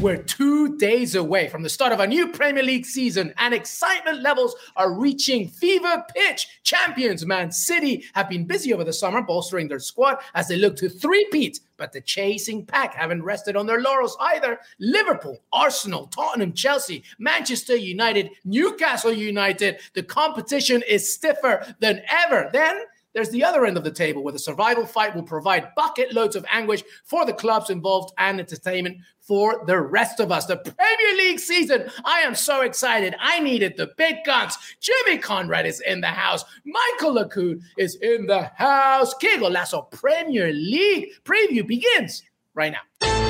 We're two days away from the start of a new Premier League season, and excitement levels are reaching fever pitch. Champions Man City have been busy over the summer bolstering their squad as they look to three-peat, but the chasing pack haven't rested on their laurels either. Liverpool, Arsenal, Tottenham, Chelsea, Manchester United, Newcastle United. The competition is stiffer than ever. Then there's the other end of the table where the survival fight will provide bucket loads of anguish for the clubs involved and entertainment for the rest of us. The Premier League season. I am so excited. I needed the big guns. Jimmy Conrad is in the house. Michael Lacoud is in the house. Que Golazo Premier League preview begins right now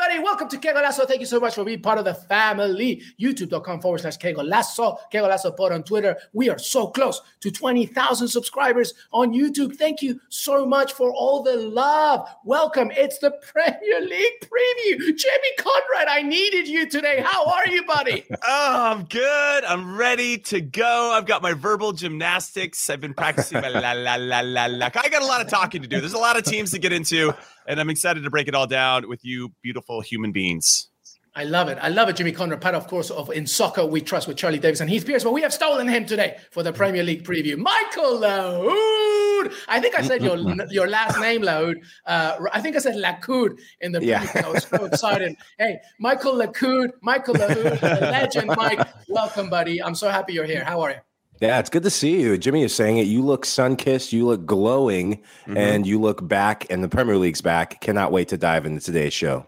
everybody. Welcome to Que Golazo. Thank you so much for being part of the family. YouTube.com forward slash Que Golazo. Que Golazo Pod on Twitter. We are so close to 20,000 subscribers on YouTube. Thank you so much for all the love. Welcome. It's the Premier League preview. Jimmy Conrad, I needed you today. How are you, buddy? oh, I'm good. I'm ready to go. I've got my verbal gymnastics. I've been practicing my la la la la la. I got a lot of talking to do. There's a lot of teams to get into and I'm excited to break it all down with you, beautiful human beings. I love it. I love it, Jimmy Conrad, part of course of In Soccer We Trust with Charlie Davies and Heath Pearce. But we have stolen him today for the Premier League preview. Michael Lahoud. I think I said your your last name, Lahoud. Uh, I think I said Lacoud in the yeah. preview. I was so excited. hey, Michael Lacoud, Michael Lahoud, the legend, Mike. Welcome, buddy. I'm so happy you're here. How are you? Yeah, it's good to see you. Jimmy is saying it. You look sun kissed, you look glowing, mm-hmm. and you look back, and the Premier League's back. Cannot wait to dive into today's show.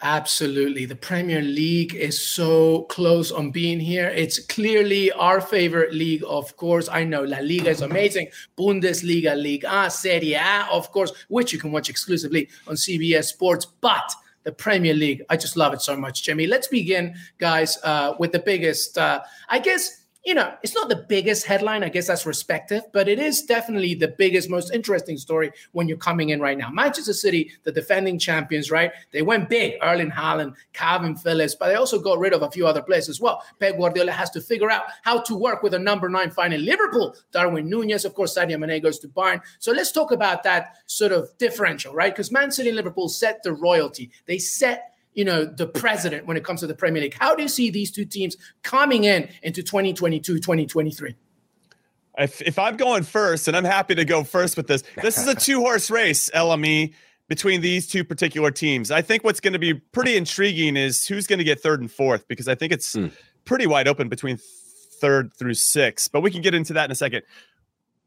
Absolutely. The Premier League is so close on being here. It's clearly our favorite league, of course. I know La Liga is amazing. Bundesliga, league, Liga, Serie A, of course, which you can watch exclusively on CBS Sports. But the Premier League, I just love it so much, Jimmy. Let's begin, guys, uh, with the biggest, uh, I guess you know, it's not the biggest headline. I guess that's respective, but it is definitely the biggest, most interesting story when you're coming in right now. Manchester City, the defending champions, right? They went big, Erling Haaland, Kalvin Phillips, but they also got rid of a few other players as well. Pep Guardiola has to figure out how to work with a number nine finding Liverpool. Darwin Nunez, of course, Sadio Mane goes to Bayern. So let's talk about that sort of differential, right? Because Man City and Liverpool set the royalty. They set you know, the president when it comes to the Premier League. How do you see these two teams coming in into 2022, 2023? If, if I'm going first, and I'm happy to go first with this, this is a two horse race, LME, between these two particular teams. I think what's going to be pretty intriguing is who's going to get third and fourth, because I think it's mm. pretty wide open between third through six, but we can get into that in a second.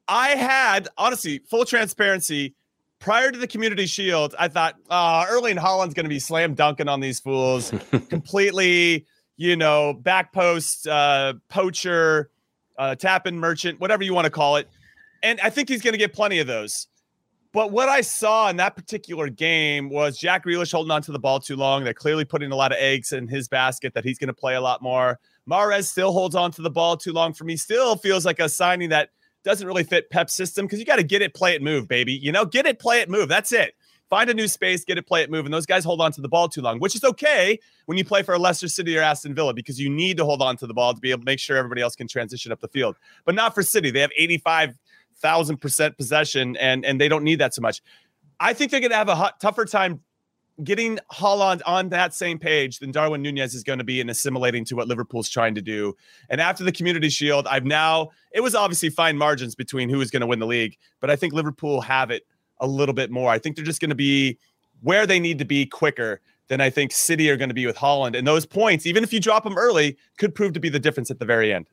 I had, honestly, full transparency, prior to the Community Shield, I thought, uh, Erling Haaland's going to be slam dunking on these fools, completely, you know, back post, uh, poacher, uh, tapping merchant, whatever you want to call it. And I think he's going to get plenty of those. But what I saw in that particular game was Jack Grealish holding on to the ball too long. They're clearly putting a lot of eggs in his basket that he's going to play a lot more. Mahrez still holds on to the ball too long for me. Still feels like a signing that – doesn't really fit Pep's system because you got to get it, play it, move, baby. You know, get it, play it, move. That's it. Find a new space, get it, play it, move. And those guys hold on to the ball too long, which is okay when you play for a Leicester City or Aston Villa because you need to hold on to the ball to be able to make sure everybody else can transition up the field. But not for City. They have 85,000% possession and, and they don't need that so much. I think they're going to have a tougher time getting Haaland on that same page than Darwin Nunez is going to be in assimilating to what Liverpool's trying to do. And after the Community Shield, I've now it was obviously fine margins between who is going to win the league, but I think Liverpool have it a little bit more. I think they're just going to be where they need to be quicker than I think City are going to be with Haaland. And those points, even if you drop them early, could prove to be the difference at the very end.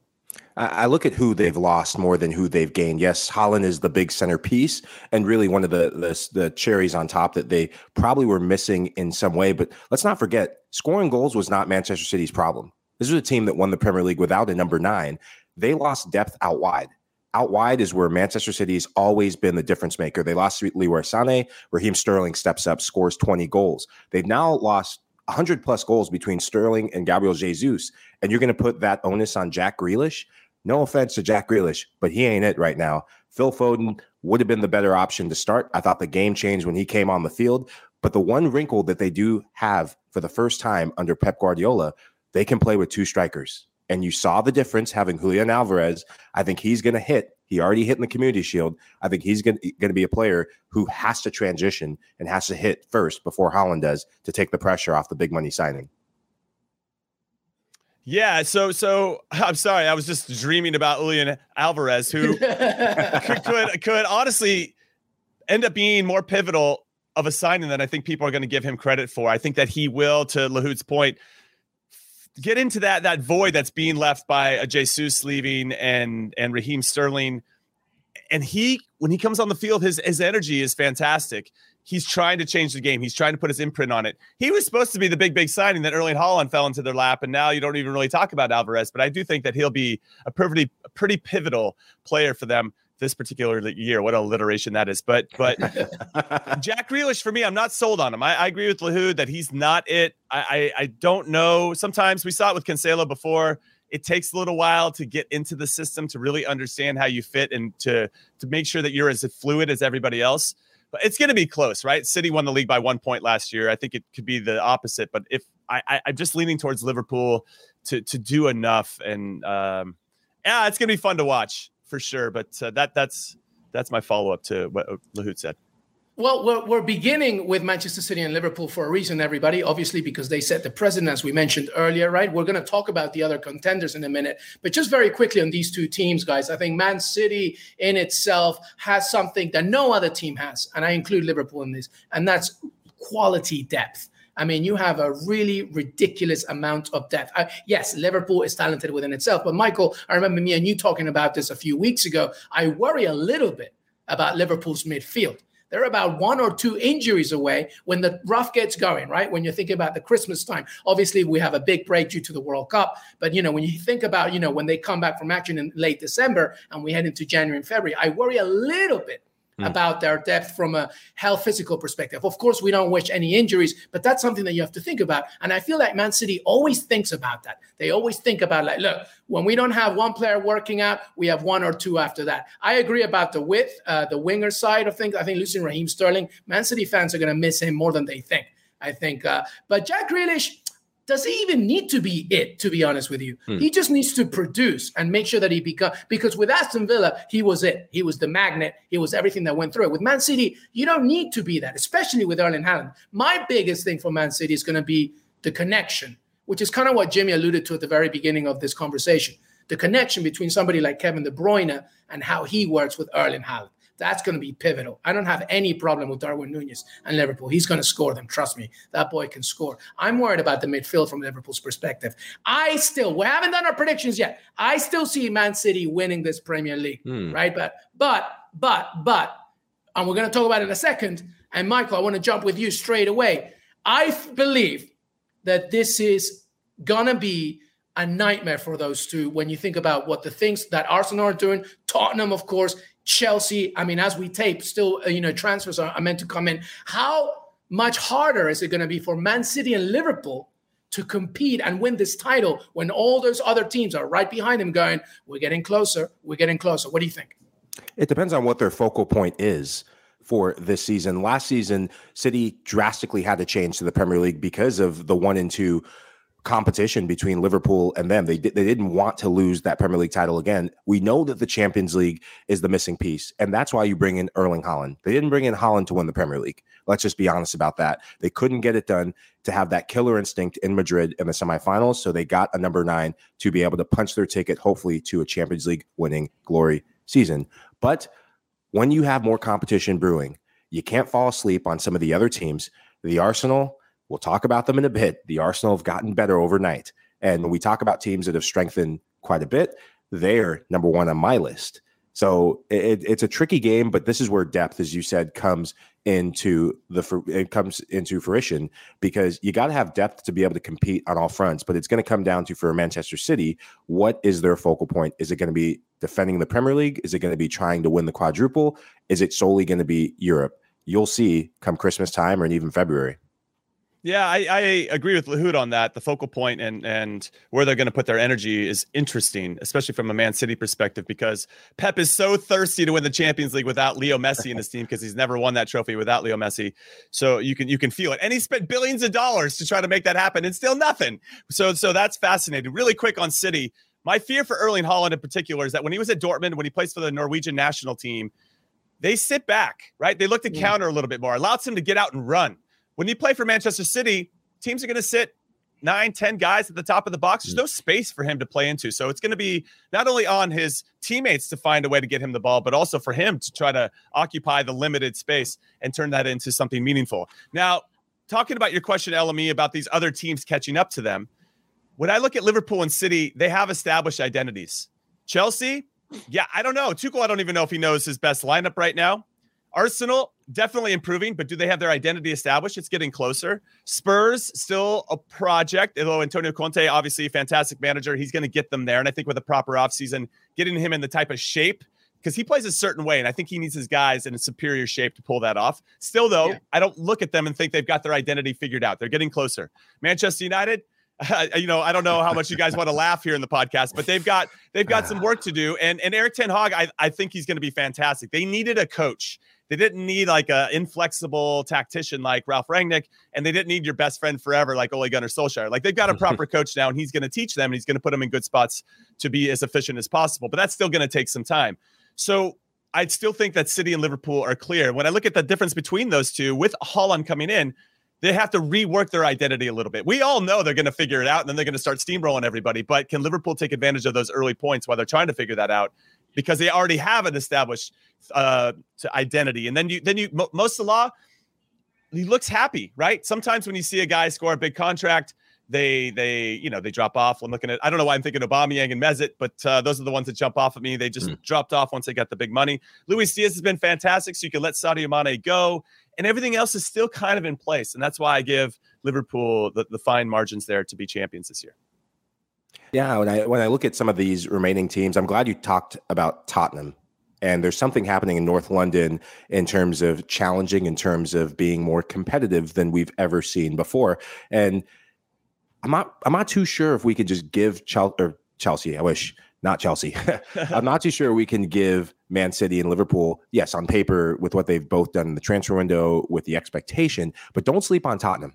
I look at who they've lost more than who they've gained. Yes, Haaland is the big centerpiece and really one of the, the, the cherries on top that they probably were missing in some way. But let's not forget, scoring goals was not Manchester City's problem. This was a team that won the Premier League without a number nine. They lost depth out wide. Out wide is where Manchester City has always been the difference maker. They lost Leroy Sané. Raheem Sterling steps up, scores 20 goals. They've now lost 100 plus goals between Sterling and Gabriel Jesus. And you're going to put that onus on Jack Grealish. No offense to Jack Grealish, but he ain't it right now. Phil Foden would have been the better option to start. I thought the game changed when he came on the field. But the one wrinkle that they do have for the first time under Pep Guardiola, they can play with two strikers. And you saw the difference having Julian Alvarez. I think he's going to hit. He already hit in the Community Shield. I think he's going to be a player who has to transition and has to hit first before Haaland does to take the pressure off the big money signing. Yeah, so so I'm sorry, I was just dreaming about Julian Alvarez, who could, could, could honestly end up being more pivotal of a signing than I think people are going to give him credit for. I think that he will, to Lahoud's point, get into that that void that's being left by a Jesus leaving and and Raheem Sterling. And he, when he comes on the field, his his energy is fantastic he's trying to change the game. He's trying to put his imprint on it. He was supposed to be the big, big signing that Erling Haaland fell into their lap, and now you don't even really talk about Alvarez. But I do think that he'll be a pretty, a pretty pivotal player for them this particular year. What alliteration that is. But but Jack Grealish for me, I'm not sold on him. I, I agree with Lahoud that he's not it. I, I, I don't know. Sometimes we saw it with Cancelo before. It takes a little while to get into the system to really understand how you fit and to to make sure that you're as fluid as everybody else but it's going to be close, right? City won the league by one point last year. I think it could be the opposite, but if I, I am just leaning towards Liverpool to to do enough, and um, yeah, it's going to be fun to watch for sure. But uh, that that's that's my follow up to what Lahoud said. Well, we're, we're beginning with Manchester City and Liverpool for a reason, everybody. Obviously, because they set the precedent, as we mentioned earlier, right? We're going to talk about the other contenders in a minute. But just very quickly on these two teams, guys, I think Man City in itself has something that no other team has. And I include Liverpool in this, and that's quality depth. I mean, you have a really ridiculous amount of depth. Uh, yes, Liverpool is talented within itself. But Michael, I remember me and you talking about this a few weeks ago. I worry a little bit about Liverpool's midfield they're about one or two injuries away when the rough gets going, right? When you think about the Christmas time. Obviously, we have a big break due to the World Cup. But, you know, when you think about, you know, when they come back from action in late December and we head into January and February, I worry a little bit mm. about their depth from a health physical perspective. Of course, we don't wish any injuries, but that's something that you have to think about. And I feel like Man City always thinks about that. They always think about like, look, when we don't have one player working out, we have one or two after that. I agree about the width, uh, the winger side of things. I think losing Raheem Sterling, Man City fans are going to miss him more than they think. I think, uh, but Jack Grealish, does he even need to be it to be honest with you? Hmm. he just needs to produce and make sure that he become because with aston villa he was it. He was the magnet. He was everything that went through it. With man city you don't need to be that especially with erling haaland. My biggest thing for man city is going to be the connection which is kind of what jimmy alluded to at the very beginning of this conversation. The connection between somebody like kevin de bruyne and how he works with erling haaland that's going to be pivotal. I don't have any problem with Darwin Nunez and Liverpool. He's going to score them. Trust me. That boy can score. I'm worried about the midfield from Liverpool's perspective. I still, we haven't done our predictions yet. I still see Man City winning this Premier League, hmm. right? But, but, but, but, and we're going to talk about it in a second. And Michael, I want to jump with you straight away. I believe that this is going to be a nightmare for those two when you think about what the things that Arsenal are doing. Tottenham, of course, Chelsea. I mean, as we tape, still, uh, you know, transfers are, are meant to come in. How much harder is it going to be for Man City and Liverpool to compete and win this title when all those other teams are right behind them going, we're getting closer, we're getting closer? What do you think? It depends on what their focal point is for this season. Last season, City drastically had to change to the Premier League because of the one and two competition between Liverpool and them. They they didn't want to lose that Premier League title again. We know that the Champions League is the missing piece, and that's why you bring in Erling Haaland. They didn't bring in Haaland to win the Premier League. Let's just be honest about that. They couldn't get it done to have that killer instinct in Madrid in the semifinals, so they got a number 9 to be able to punch their ticket hopefully to a Champions League winning glory season. But when you have more competition brewing, you can't fall asleep on some of the other teams. The Arsenal We'll talk about them in a bit. The Arsenal have gotten better overnight. And when we talk about teams that have strengthened quite a bit, they're number one on my list. So it, it's a tricky game, but this is where depth, as you said, comes into the it comes into fruition because you got to have depth to be able to compete on all fronts. But it's going to come down to for Manchester City, what is their focal point? Is it going to be defending the Premier League? Is it going to be trying to win the quadruple? Is it solely going to be Europe? You'll see come Christmas time or even February. Yeah, I, I, agree with Lahoud on that. The focal point and and where they're going to put their energy is interesting, especially from a Man City perspective, because Pep is so thirsty to win the Champions League without Leo Messi in his team because he's never won that trophy without Leo Messi. So you can you can feel it, and he spent billions of dollars to try to make that happen, and still nothing. So so that's fascinating. Really quick on City, my fear for Erling Haaland in particular is that when he was at Dortmund, when he plays for the Norwegian national team, they sit back, right? They look to yeah. counter a little bit more, allows him to get out and run. When you play for Manchester City, teams are going to sit nine, ten guys at the top of the box. There's mm. no space for him to play into. So it's going to be not only on his teammates to find a way to get him the ball, but also for him to try to occupy the limited space and turn that into something meaningful. Now, talking about your question, LME, about these other teams catching up to them, when I look at Liverpool and City, they have established identities. Chelsea, yeah, I don't know. Tuchel, I don't even know if he knows his best lineup right now. Arsenal definitely improving, but do they have their identity established? It's getting closer. Spurs still a project, although Antonio Conte, obviously a fantastic manager, he's going to get them there. And I think with a proper offseason, getting him in the type of shape because he plays a certain way, and I think he needs his guys in a superior shape to pull that off. Still, though, yeah. I don't look at them and think they've got their identity figured out. They're getting closer. Manchester United. you know, I don't know how much you guys want to laugh here in the podcast, but they've got they've got some work to do. And and Erik Ten Hag, I, I think he's going to be fantastic. They needed a coach they didn't need like a inflexible tactician like Ralph Rangnick, and they didn't need your best friend forever like Ole Gunnar Solskjaer. Like they've got a proper coach now, and he's going to teach them, and he's going to put them in good spots to be as efficient as possible. But that's still going to take some time. So I still think that City and Liverpool are clear. When I look at the difference between those two, with Haaland coming in, they have to rework their identity a little bit. We all know they're going to figure it out and then they're going to start steamrolling everybody. But can Liverpool take advantage of those early points while they're trying to figure that out? Because they already have an established uh, identity. And then you, then you, Mo Salah, he looks happy, right? Sometimes when you see a guy score a big contract, they they you know they drop off. I'm looking at I don't know why I'm thinking Aubameyang and Mesut, but uh, those are the ones that jump off at me. They just mm. dropped off once they got the big money. Luis Diaz has been fantastic, so you can let Sadio Mane go, and everything else is still kind of in place, and that's why I give Liverpool the, the fine margins there to be champions this year. Yeah, when I when I look at some of these remaining teams, I'm glad you talked about Tottenham and there's something happening in North London in terms of challenging, in terms of being more competitive than we've ever seen before. And I'm not I'm not too sure if we could just give Chelsea, Chelsea. I wish not Chelsea. I'm not too sure we can give Man City and Liverpool, yes, on paper with what they've both done in the transfer window with the expectation, but don't sleep on Tottenham.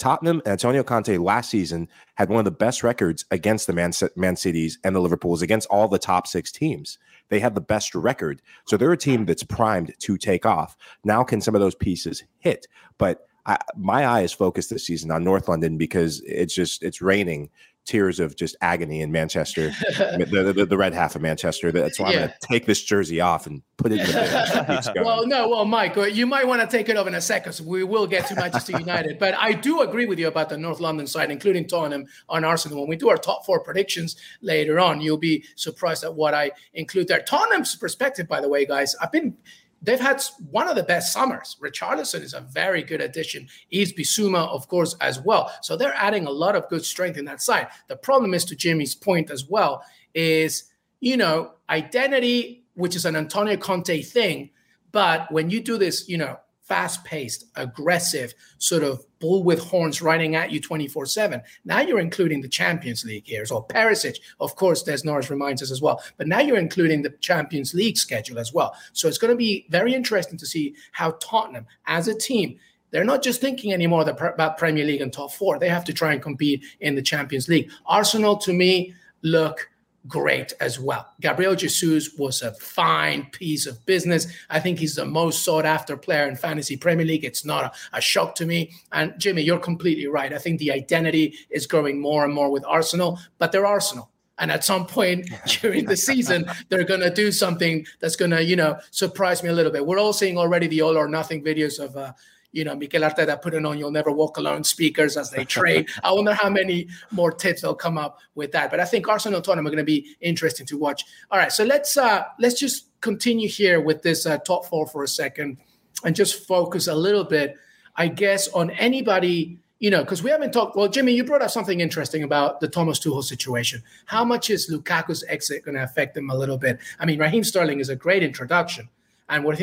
Tottenham and Antonio Conte last season had one of the best records against the Man, Man Cities and the Liverpools against all the top six teams. They have the best record. So they're a team that's primed to take off. Now, can some of those pieces hit? But I, my eye is focused this season on North London because it's just it's raining tears of just agony in Manchester, the, the, the, red half of Manchester. That's why I'm going to take this jersey off and put it in the bin. well, no, well, Mike, you might want to take it off in a second. So we will get to Manchester United. But I do agree with you about the North London side, including Tottenham on Arsenal. When we do our top four predictions later on, you'll be surprised at what I include there. Tottenham's perspective, by the way, guys, I've been they've had one of the best summers. Richarlison is a very good addition. Yves Bissouma, of course, as well. So they're adding a lot of good strength in that side. The problem is, to Jimmy's point as well, is you know identity, which is an Antonio Conte thing. But when you do this, you know, fast paced, aggressive, sort of bull with horns riding at you 24 7. Now you're including the Champions League here. So Perisic, of course, Des Norris reminds us as well. But now you're including the Champions League schedule as well. So it's going to be very interesting to see how Tottenham, as a team, they're not just thinking anymore about Premier League and top four. They have to try and compete in the Champions League. Arsenal, to me, look great as well. Gabriel Jesus was a fine piece of business. I think he's the most sought after player in fantasy Premier League. It's not a, a, shock to me. And Jimmy, you're completely right. I think the identity is growing more and more with Arsenal, but they're Arsenal. And at some point during the season, they're going to do something that's going to, you know, surprise me a little bit. We're all seeing already the all or nothing videos of uh, you know, Mikel Arteta putting on "You'll Never Walk Alone" speakers as they train. I wonder how many more tips they'll come up with that. But I think Arsenal Tottenham are going to be interesting to watch. All right, so let's uh, let's just continue here with this uh, top four for a second, and just focus a little bit, I guess, on anybody. You know, because we haven't talked. Well, Jimmy, you brought up something interesting about the Thomas Tuchel situation. How much is Lukaku's exit going to affect them a little bit? I mean, Raheem Sterling is a great introduction, and what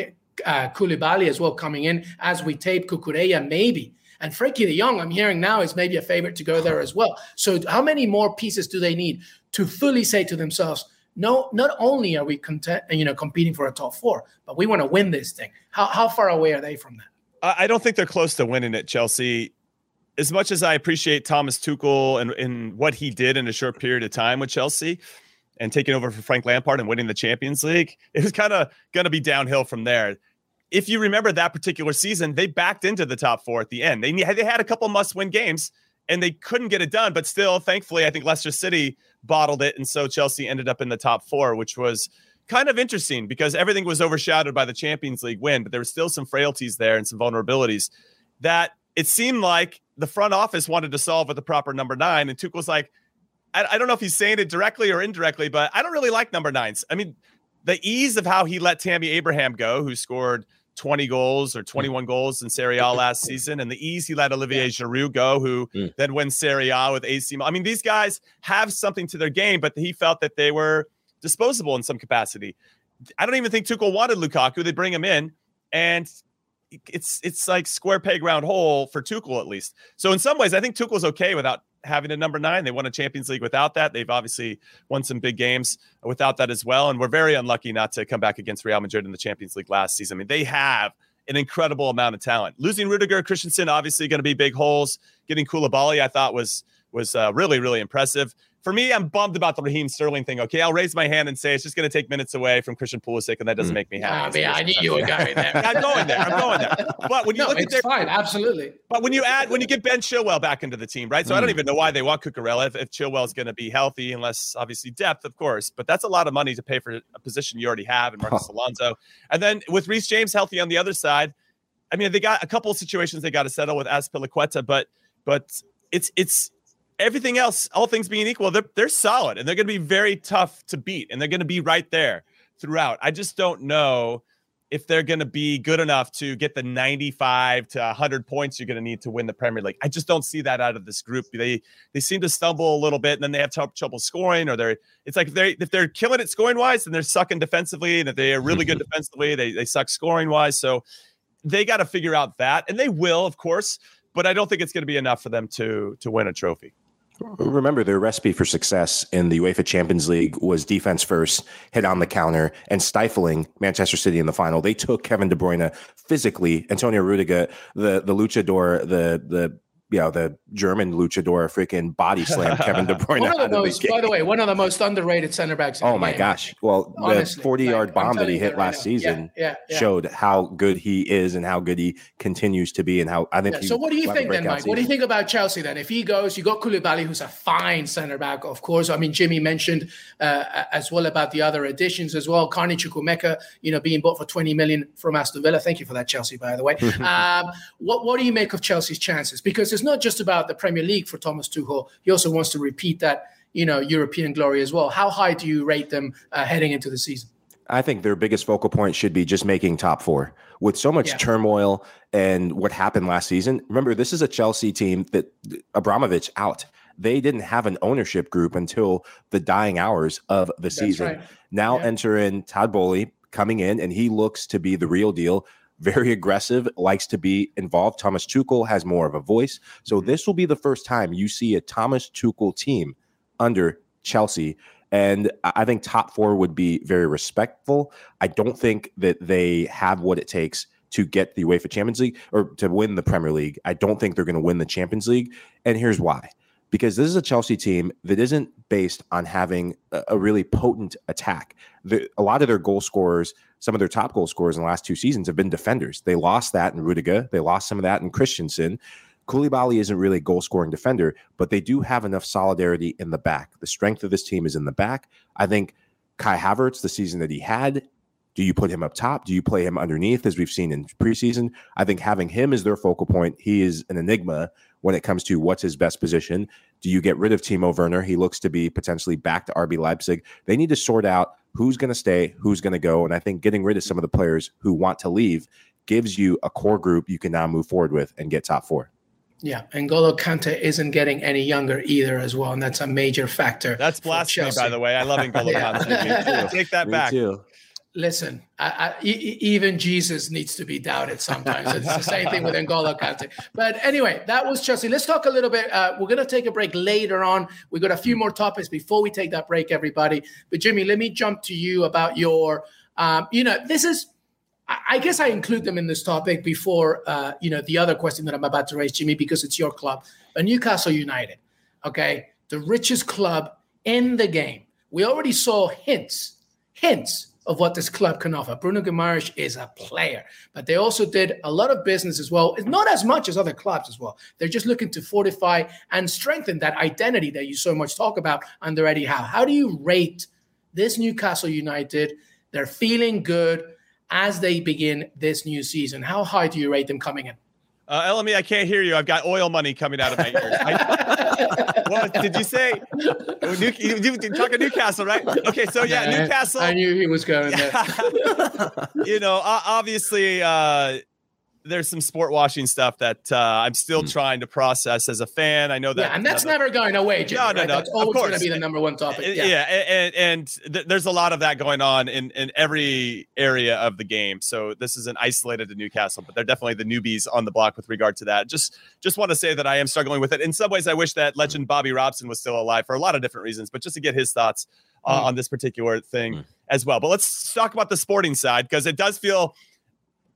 uh, Koulibaly as well coming in as we tape Cucurella maybe. And Frenkie de Jong, I'm hearing now, is maybe a favorite to go there as well. So, how many more pieces do they need to fully say to themselves, no, not only are we content, you know, competing for a top four, but we want to win this thing. How, how far away are they from that? I don't think they're close to winning it, Chelsea. As much as I appreciate Thomas Tuchel and, and what he did in a short period of time with Chelsea, and taking over for Frank Lampard and winning the Champions League, it was kind of going to be downhill from there. If you remember that particular season, they backed into the top four at the end. They they had a couple must-win games and they couldn't get it done, but still, thankfully, I think Leicester City bottled it, and so Chelsea ended up in the top four, which was kind of interesting because everything was overshadowed by the Champions League win, but there were still some frailties there and some vulnerabilities that it seemed like the front office wanted to solve with the proper number nine, and Tuchel's like I, I don't know if he's saying it directly or indirectly, but I don't really like number nines. I mean, the ease of how he let Tammy Abraham go, who scored 20 goals or 21 goals in Serie A last season, and the ease he let Olivier Giroud go, who mm. then wins Serie A with AC. I mean, these guys have something to their game, but he felt that they were disposable in some capacity. I don't even think Tuchel wanted Lukaku. They bring him in, and it's it's like square peg round hole for Tuchel at least. So in some ways, I think Tuchel's okay without having a number nine. They won a Champions League without that. They've obviously won some big games without that as well. And we're very unlucky not to come back against Real Madrid in the Champions League last season. I mean, they have an incredible amount of talent. Losing Rudiger, Christensen, obviously going to be big holes. Getting Koulibaly, I thought was was uh, really really impressive for me, I'm bummed about the Raheem Sterling thing. Okay, I'll raise my hand and say it's just going to take minutes away from Christian Pulisic, and that doesn't mm. make me happy. I mean, I knew you were going there. I'm going there. I'm going there. But when you no, look at their, fine, absolutely. But when you add, when you get Ben Chilwell back into the team, right? So mm. I don't mm. even know why they want Cucurella if, if Chilwell is going to be healthy, unless obviously depth, of course. But that's a lot of money to pay for a position you already have in Marcos Alonso, and then with Reece James healthy on the other side. I mean, they got a couple of situations they got to settle with Azpilicueta, but but it's it's everything else, all things being equal, they're, they're solid and they're going to be very tough to beat and they're going to be right there throughout. I just don't know if they're going to be good enough to get the 95 to 100 points you're going to need to win the Premier League. I just don't see that out of this group. They they seem to stumble a little bit and then they have trouble scoring or they're it's like if they if they're killing it scoring wise then they're sucking defensively and if they are really good mm-hmm. defensively they they suck scoring wise. So they got to figure out that and they will of course, but I don't think it's going to be enough for them to to win a trophy. Remember, their recipe for success in the UEFA Champions League was defense first, hit on the counter, and stifling Manchester City in the final. They took Kevin De Bruyne physically, Antonio Rudiger, the the luchador, the the you know, the German luchador freaking body slam Kevin De Bruyne. one of the most, the by the way, one of the most underrated center backs. oh my game. gosh! Well, Honestly, the forty-yard bomb that he hit last right season yeah, yeah, yeah. showed how good he is and how good he continues to be, and how I think. so, what do you think then, Mike? Season. What do you think about Chelsea then? If he goes, you got Koulibaly, who's a fine center back, of course. I mean, Jimmy mentioned uh, as well about the other additions as well. Carney Chukwuemeka, you know, being bought for twenty million from Aston Villa. Thank you for that, Chelsea. By the way, um, what what do you make of Chelsea's chances? Because it's not just about the Premier League for Thomas Tuchel. He also wants to repeat that, you know, European glory as well. How high do you rate them uh, heading into the season? I think their biggest focal point should be just making top four. With so much yeah. turmoil and what happened last season, remember this is a Chelsea team that Abramovich out. They didn't have an ownership group until the dying hours of the That's season. Right. Now yeah. enter in Todd Boehly coming in, and he looks to be the real deal very aggressive, likes to be involved. Thomas Tuchel has more of a voice. So mm-hmm. this will be the first time you see a Thomas Tuchel team under Chelsea. And I think top four would be very respectful. I don't think that they have what it takes to get the UEFA Champions League or to win the Premier League. I don't think they're going to win the Champions League. And here's why because this is a Chelsea team that isn't based on having a, a really potent attack. The, a lot of their goal scorers, some of their top goal scorers in the last two seasons have been defenders. They lost that in Rudiger. They lost some of that in Christensen. Koulibaly isn't really a goal scoring defender, but they do have enough solidarity in the back. The strength of this team is in the back. I think Kai Havertz, the season that he had, do you put him up top? Do you play him underneath, as we've seen in preseason? I think having him as their focal point, he is an enigma when it comes to what's his best position. Do you get rid of Timo Werner? He looks to be potentially back to RB Leipzig. They need to sort out who's going to stay, who's going to go. And I think getting rid of some of the players who want to leave gives you a core group you can now move forward with and get top four. Yeah, and Golo Kante isn't getting any younger either, as well, and that's a major factor. That's blasphemy, by the way. I love N'Golo yeah. Kante. Take that Me back. Too listen, even Jesus needs to be doubted sometimes. It's the same thing with N'Golo Kante. But anyway, that was Chelsea. Let's talk a little bit. Uh, we're going to take a break later on. We've got a few more topics before we take that break, everybody. But Jimmy, let me jump to you about your, um, you know, this is. I guess I include them in this topic before, uh, you know, the other question that I'm about to raise, Jimmy, because it's your club, a Newcastle United. Okay, the richest club in the game. We already saw hints, hints of what this club can offer. Bruno Guimaraes is a player, but they also did a lot of business as well. It's not as much as other clubs as well. They're just looking to fortify and strengthen that identity that you so much talk about under Eddie Howe. How do you rate this Newcastle United? They're feeling good as they begin this new season. How high do you rate them coming in? Uh, LME, I can't hear you. I've got oil money coming out of my ears. I, what did you say? New, you, you, talking Newcastle, right? Okay, so yeah, yeah Newcastle. I knew he was going there. you know, obviously, uh, there's some sport washing stuff that uh, I'm still mm. trying to process as a fan. I know that, yeah, and that's never going away. Jim, no, no, right? no. That's always going to be the number one topic. Yeah, yeah and, and th- there's a lot of that going on in in every area of the game. So this isn't isolated to Newcastle, but they're definitely the newbies on the block with regard to that. Just just want to say that I am struggling with it. In some ways, I wish that legend Bobby Robson was still alive for a lot of different reasons, but just to get his thoughts uh, mm. on this particular thing mm. as well. But let's talk about the sporting side because it does feel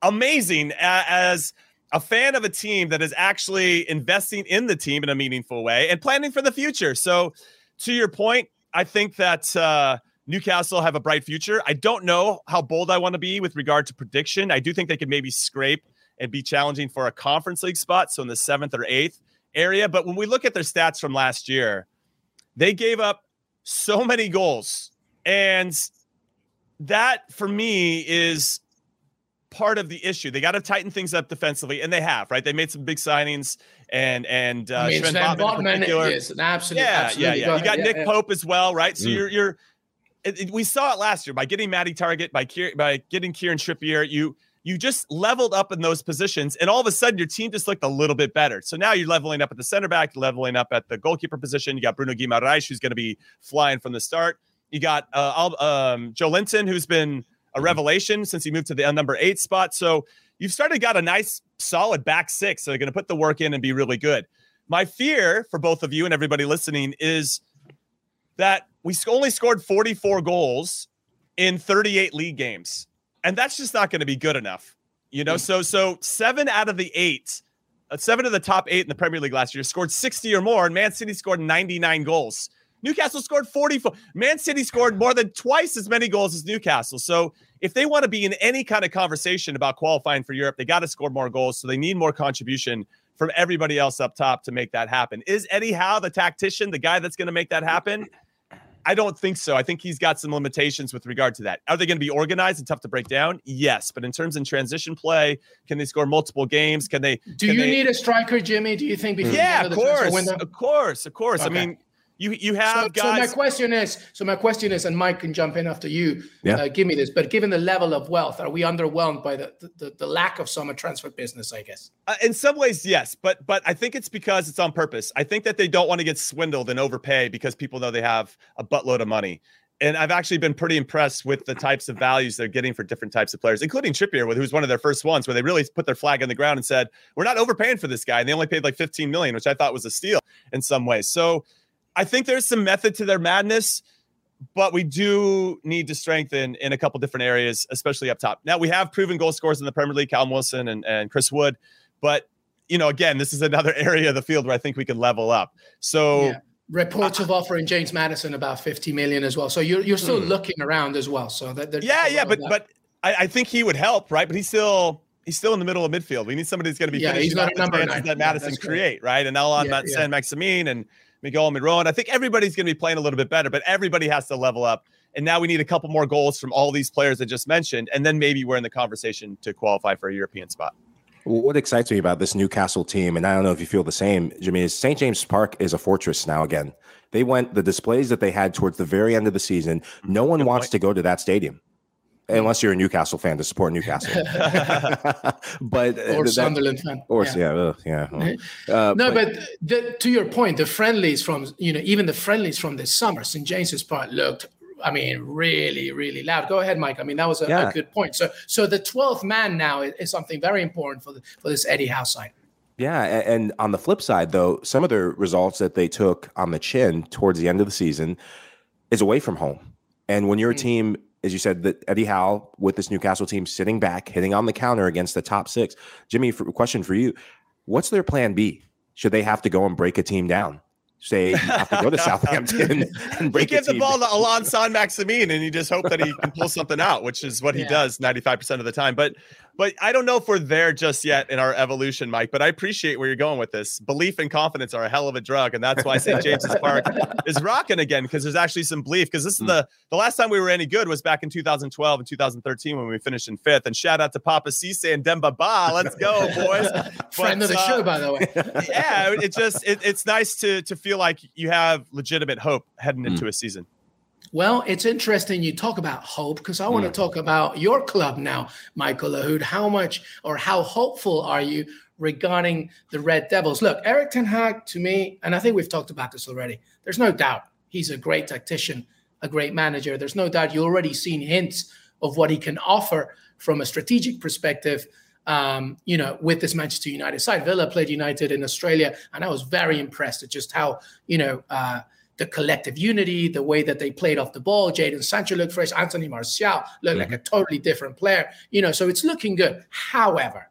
amazing as a fan of a team that is actually investing in the team in a meaningful way and planning for the future. So, to your point, I think that uh, Newcastle have a bright future. I don't know how bold I want to be with regard to prediction. I do think they could maybe scrape and be challenging for a conference league spot, so in the seventh or eighth area. But when we look at their stats from last year, they gave up so many goals. And that for me is part of the issue. They got to tighten things up defensively, and they have, right? They made some big signings, and and uh, I mean, Sven Botman is an absolute, yeah, absolute yeah, yeah. You got yeah, Nick yeah. Pope as well, right? So mm. you're you're. It, it, we saw it last year by getting Matty Targett, by by getting Kieran Trippier. You you just leveled up in those positions, and all of a sudden your team just looked a little bit better. So now you're leveling up at the center back, leveling up at the goalkeeper position. You got Bruno Guimaraes, who's going to be flying from the start. You got uh, um, Joelinton, who's been a mm-hmm. revelation since he moved to the number eight spot. So you've started got a nice solid back six. So they're going to put the work in and be really good. My fear for both of you and everybody listening is that we only scored 44 goals in 38 league games. And that's just not going to be good enough. You know, mm. so so seven out of the eight, uh, seven of the top eight in the Premier League last year scored 60 or more, and Man City scored 99 goals. Newcastle scored 44. Man City scored more than twice as many goals as Newcastle. So if they want to be in any kind of conversation about qualifying for Europe, they got to score more goals. So they need more contribution from everybody else up top to make that happen. Is Eddie Howe the tactician, the guy that's going to make that happen? I don't think so. I think he's got some limitations with regard to that. Are they going to be organized and tough to break down? Yes, but in terms of transition play, can they score multiple games? Can they? Do can you they, need a striker, Jimmy? Do you think? Yeah, of course, of course, of course. Okay. I mean, you you have so, guys. So my question is, so my question is, and Mike can jump in after you. Yeah. Uh, give me this. But given the level of wealth, are we underwhelmed by the the, the lack of summer transfer business? I guess. Uh, in some ways, yes, but but I think it's because it's on purpose. I think that they don't want to get swindled and overpay because people know they have a buttload of money. And I've actually been pretty impressed with the types of values they're getting for different types of players, including Trippier, who's one of their first ones, where they really put their flag on the ground and said, "We're not overpaying for this guy," and they only paid like 15 million, which I thought was a steal in some ways. So I think there's some method to their madness, but we do need to strengthen in a couple different areas, especially up top. Now we have proven goal scorers in the Premier League, Callum Wilson and, and Chris Wood, but you know, again, this is another area of the field where I think we can level up. So yeah. reports of offering James Maddison about 50 million as well. So you're you're still hmm. looking around as well. So that yeah, yeah, but but I, I, think he would help, right? But he's still he's still in the middle of midfield. We need somebody who's going to be yeah, finishing off the chances that Maddison yeah, create, right? And Allan yeah, yeah. Saint-Maximin and Miguel Almiron. I think everybody's going to be playing a little bit better, but everybody has to level up. And now we need a couple more goals from all these players I just mentioned, and then maybe we're in the conversation to qualify for a European spot. What excites me about this Newcastle team, and I don't know if you feel the same, Jimmy, is St. James Park is a fortress now again. They went the displays that they had towards the very end of the season. Mm-hmm. No one Good wants point. to go to that stadium unless you're a Newcastle fan to support Newcastle. but uh, or that, Sunderland fan, or yeah, yeah. yeah. Uh, no, but, but the, to your point, the friendlies from you know even the friendlies from this summer, St James's Park looked. I mean, really, really loud. Go ahead, Mike. I mean, that was a, yeah. a good point. So, so the twelfth man now is, is, something very important for the, for this Eddie Howe side. Yeah, and on the flip side, though, some of the results that they took on the chin towards the end of the season is away from home. And when you're a hmm. team as you said, that Eddie Howe with this Newcastle team sitting back, hitting on the counter against the top six. Jimmy, for, question for you: What's their plan B? Should they have to go and break a team down? say you have to go to Southampton and break. You give the ball to Allan Saint-Maximin, and you just hope that he can pull something out, which is what he yeah. does ninety five percent of the time. But but I don't know if we're there just yet in our evolution, Mike. But I appreciate where you're going with this. Belief and confidence are a hell of a drug, and that's why St. James's Park is rocking again because there's actually some belief. Because this is mm. the the last time we were any good was back in 2012 and 2013 when we finished in fifth. And shout out to Papiss Cissé and Demba Ba. Let's go, boys! Friend of the uh, show, by the way. yeah, it just it, it's nice to to feel like you have legitimate hope heading into mm. a season. Well, it's interesting you talk about hope because I want to mm. talk about your club now, Michael Lahoud. How much or how hopeful are you regarding the Red Devils? Look, Erik Ten Hag, to me, and I think we've talked about this already, there's no doubt he's a great tactician, a great manager. There's no doubt you've already seen hints of what he can offer from a strategic perspective. Um, you know, with this Manchester United side, Villa played United in Australia, and I was very impressed at just how you know uh, the collective unity, the way that they played off the ball. Jadon Sancho looked fresh. Anthony Martial looked mm-hmm. like a totally different player. You know, so it's looking good. However,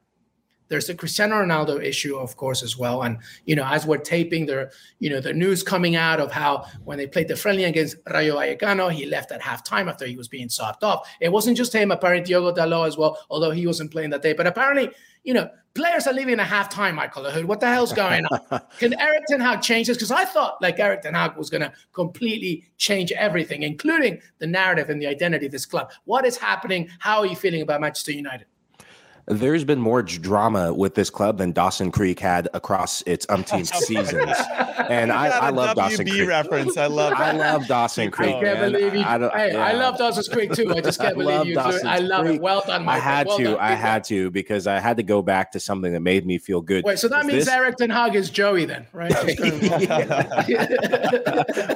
there's the Cristiano Ronaldo issue, of course, as well. And you know, as we're taping, there, you know, the news coming out of how when they played the friendly against Rayo Vallecano, he left at halftime after he was being socked off. It wasn't just him, apparently Diogo Dalot as well, although he wasn't playing that day. But apparently, you know, players are leaving at halftime, Michael Lahoud. What the hell's going on? Can Erik Ten Hag change this? Because I thought like Erik Ten Hag was going to completely change everything, including the narrative and the identity of this club. What is happening? How are you feeling about Manchester United? There's been more drama with this club than Dawson Creek had across its umpteen seasons. And I, I, love Dawson Creek. reference. I love I love Dawson oh, Creek. I can't believe you. I, hey, yeah. I love Dawson Creek too. I just can't believe you. I love Creek. it. Well done, Michael. I had well to. Done. I had to because I had to go back to something that made me feel good. Wait, so that means this... Erik Ten Hag is Joey then, right?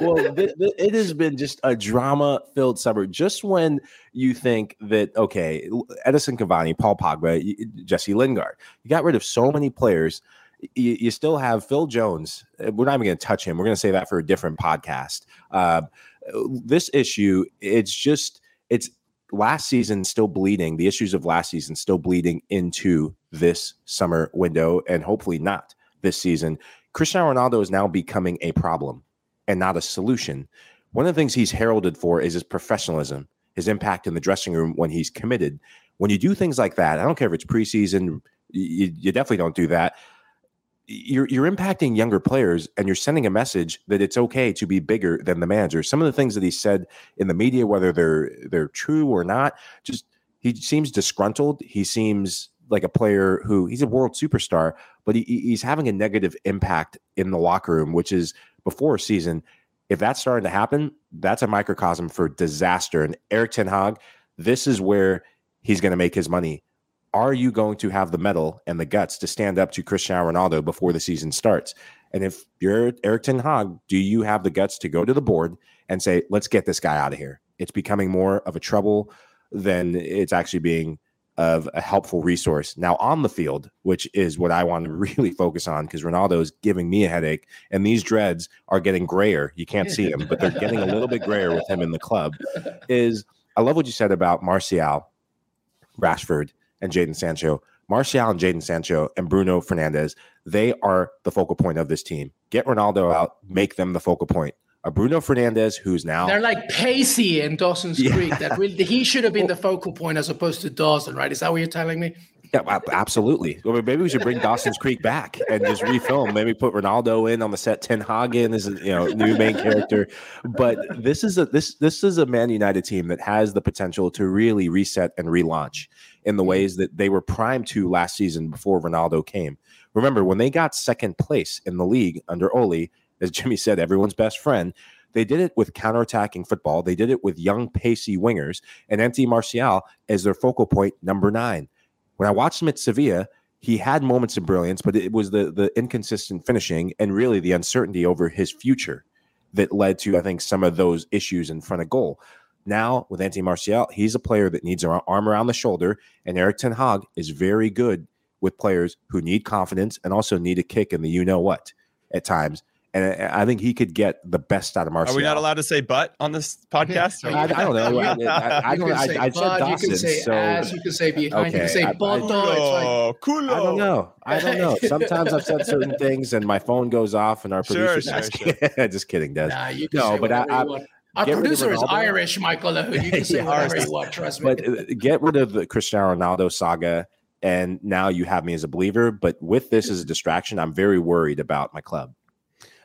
well, th- th- it has been just a drama-filled summer. Just when you think that okay, Edinson Cavani, Paul Pogba, Jesse Lingard, you got rid of so many players. You, you still have Phil Jones. Uh, we're not even going to touch him. We're going to say that for a different podcast. Uh, this issue, it's just it's last season still bleeding. The issues of last season still bleeding into this summer window, and hopefully not this season. Cristiano Ronaldo is now becoming a problem and not a solution. One of the things he's heralded for is his professionalism his impact in the dressing room when he's committed. When you do things like that, I don't care if it's preseason, you, you definitely don't do that. You're you're impacting younger players and you're sending a message that it's okay to be bigger than the manager. Some of the things that he said in the media, whether they're they're true or not, just he seems disgruntled. He seems like a player who he's a world superstar, but he, he's having a negative impact in the locker room, which is before a season if that's starting to happen, that's a microcosm for disaster. And Erik Ten Hag, this is where he's going to make his money. Are you going to have the metal and the guts to stand up to Cristiano Ronaldo before the season starts? And if you're Erik Ten Hag, do you have the guts to go to the board and say, let's get this guy out of here? It's becoming more of a trouble than it's actually being of a helpful resource. Now on the field, which is what I want to really focus on because Ronaldo is giving me a headache, and these dreads are getting grayer. You can't see them, but they're getting a little bit grayer with him in the club. Is I love what you said about Martial, Rashford, and Jadon Sancho. Martial and Jadon Sancho and Bruno Fernandes, they are the focal point of this team. Get Ronaldo out, make them the focal point a Bruno Fernandes who's now they're like Pacey in Dawson's yeah. Creek. That really he should have been the focal point as opposed to Dawson, right? Is that what you're telling me? Yeah, absolutely. Well, maybe we should bring Dawson's Creek back and just refilm. Maybe put Ronaldo in on the set. Ten Hagen is you know new main character. But this is a this this is a Man United team that has the potential to really reset and relaunch in the mm-hmm. ways that they were primed to last season before Ronaldo came. Remember when they got second place in the league under Ole, as Jimmy said, everyone's best friend. They did it with counterattacking football. They did it with young, pacey wingers and Anthony Martial as their focal point number nine. When I watched him at Sevilla, he had moments of brilliance, but it was the the inconsistent finishing and really the uncertainty over his future that led to, I think, some of those issues in front of goal. Now with Anthony Martial, he's a player that needs an arm around the shoulder, and Erik Ten Hag is very good with players who need confidence and also need a kick in the you know what at times and I think he could get the best out of Martial. Are we not allowed to say "but" on this podcast? I, I, don't know. I, I, I don't. I, I said Dawson. You can say so, as. You can say behind. Okay. You can say "bondo." Like, I don't know. I don't know. Sometimes I've said certain things, and my phone goes off, and our producer. Sure, sure, sure. Just kidding, Des. Nah, you can no, but I. Our producer is Irish, Michael. You can say yeah, whatever you want. Trust me. But uh, get rid of the Cristiano Ronaldo saga, and now you have me as a believer. But with this as a distraction, I'm very worried about my club.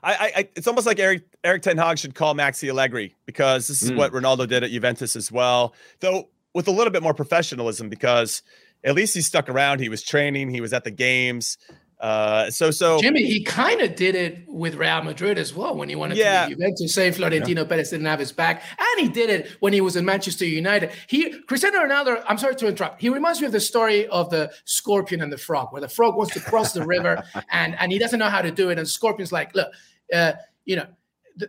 I, I, it's almost like Eric Erik Ten Hag should call Maxi Allegri because this is mm. what Ronaldo did at Juventus as well, though with a little bit more professionalism because at least he stuck around. He was training. He was at the games. Uh, so so Jimmy, he kind of did it with Real Madrid as well when he wanted yeah. to Juventus. Say Florentino yeah. Perez didn't have his back, and he did it when he was in Manchester United. He Cristiano Ronaldo. I'm sorry to interrupt. He reminds me of the story of the scorpion and the frog, where the frog wants to cross the river and and he doesn't know how to do it, and scorpion's like, look, uh, you know,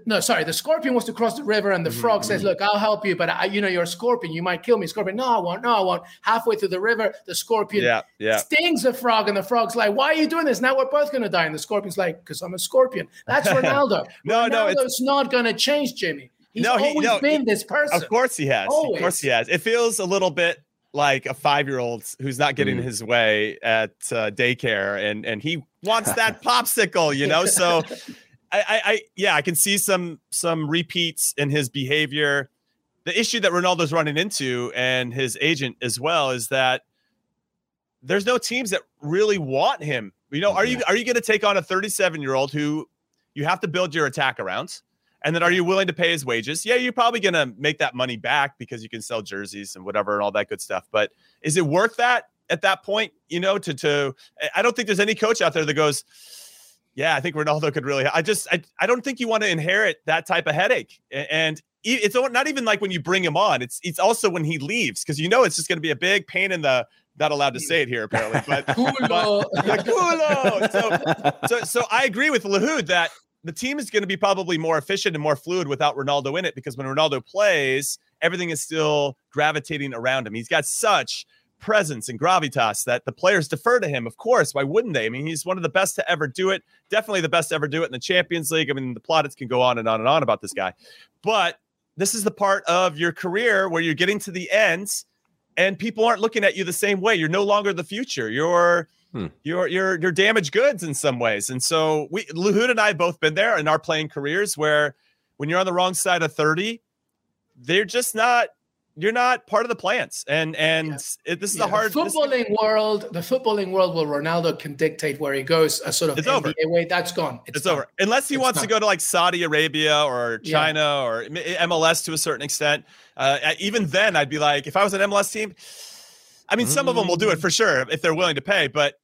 no, sorry, the scorpion wants to cross the river, and the mm-hmm. frog says, "Look, I'll help you, but I, you know, you're a scorpion. You might kill me." Scorpion, no, I won't. No, I won't. Halfway through the river, the scorpion yeah, yeah. stings the frog, and the frog's like, "Why are you doing this? Now we're both going to die." And the scorpion's like, "Because I'm a scorpion." That's Ronaldo. no, Ronaldo's no, it's not going to change, Jimmy. He's no, he, always no, been this person. Of course he has. Always. Of course he has. It feels a little bit like a five-year-old who's not getting mm. his way at uh, daycare, and and he wants that popsicle, you know. So I, I, yeah, I can see some some repeats in his behavior. The issue that Ronaldo's running into and his agent as well is that there's no teams that really want him. You know, are you are you going to take on a 37 year old who you have to build your attack around? And then are you willing to pay his wages? Yeah, you're probably going to make that money back because you can sell jerseys and whatever and all that good stuff. But is it worth that at that point? You know, to to I don't think there's any coach out there that goes yeah, I think Ronaldo could really. I just, I, I don't think you want to inherit that type of headache. And it's not even like when you bring him on. It's it's also when he leaves because you know it's just going to be a big pain in the. Not allowed to mm. say it here apparently, but, culo. but culo. So, so, so I agree with Lahoud that the team is going to be probably more efficient and more fluid without Ronaldo in it because when Ronaldo plays, everything is still gravitating around him. He's got such presence and gravitas that the players defer to him. Of course, why wouldn't they? I mean, he's one of the best to ever do it. Definitely the best to ever do it in the Champions League. I mean, the plaudits can go on and on and on about this guy. But this is the part of your career where you're getting to the ends and people aren't looking at you the same way. You're no longer the future. You're hmm. you're you're you're damaged goods in some ways. And so we Lahoud and I have both been there in our playing careers where when you're on the wrong side of 30, they're just not you're not part of the plans. And and yeah. it, this is yeah, a hard the footballing this, world. The footballing world where Ronaldo can dictate where he goes. A sort of it's NBA over. way that's gone. It's, it's over unless he it's wants to go to like Saudi Arabia or China yeah. or MLS to a certain extent. Uh, even then, I'd be like, if I was an MLS team, I mean, some mm. of them will do it for sure if they're willing to pay, but.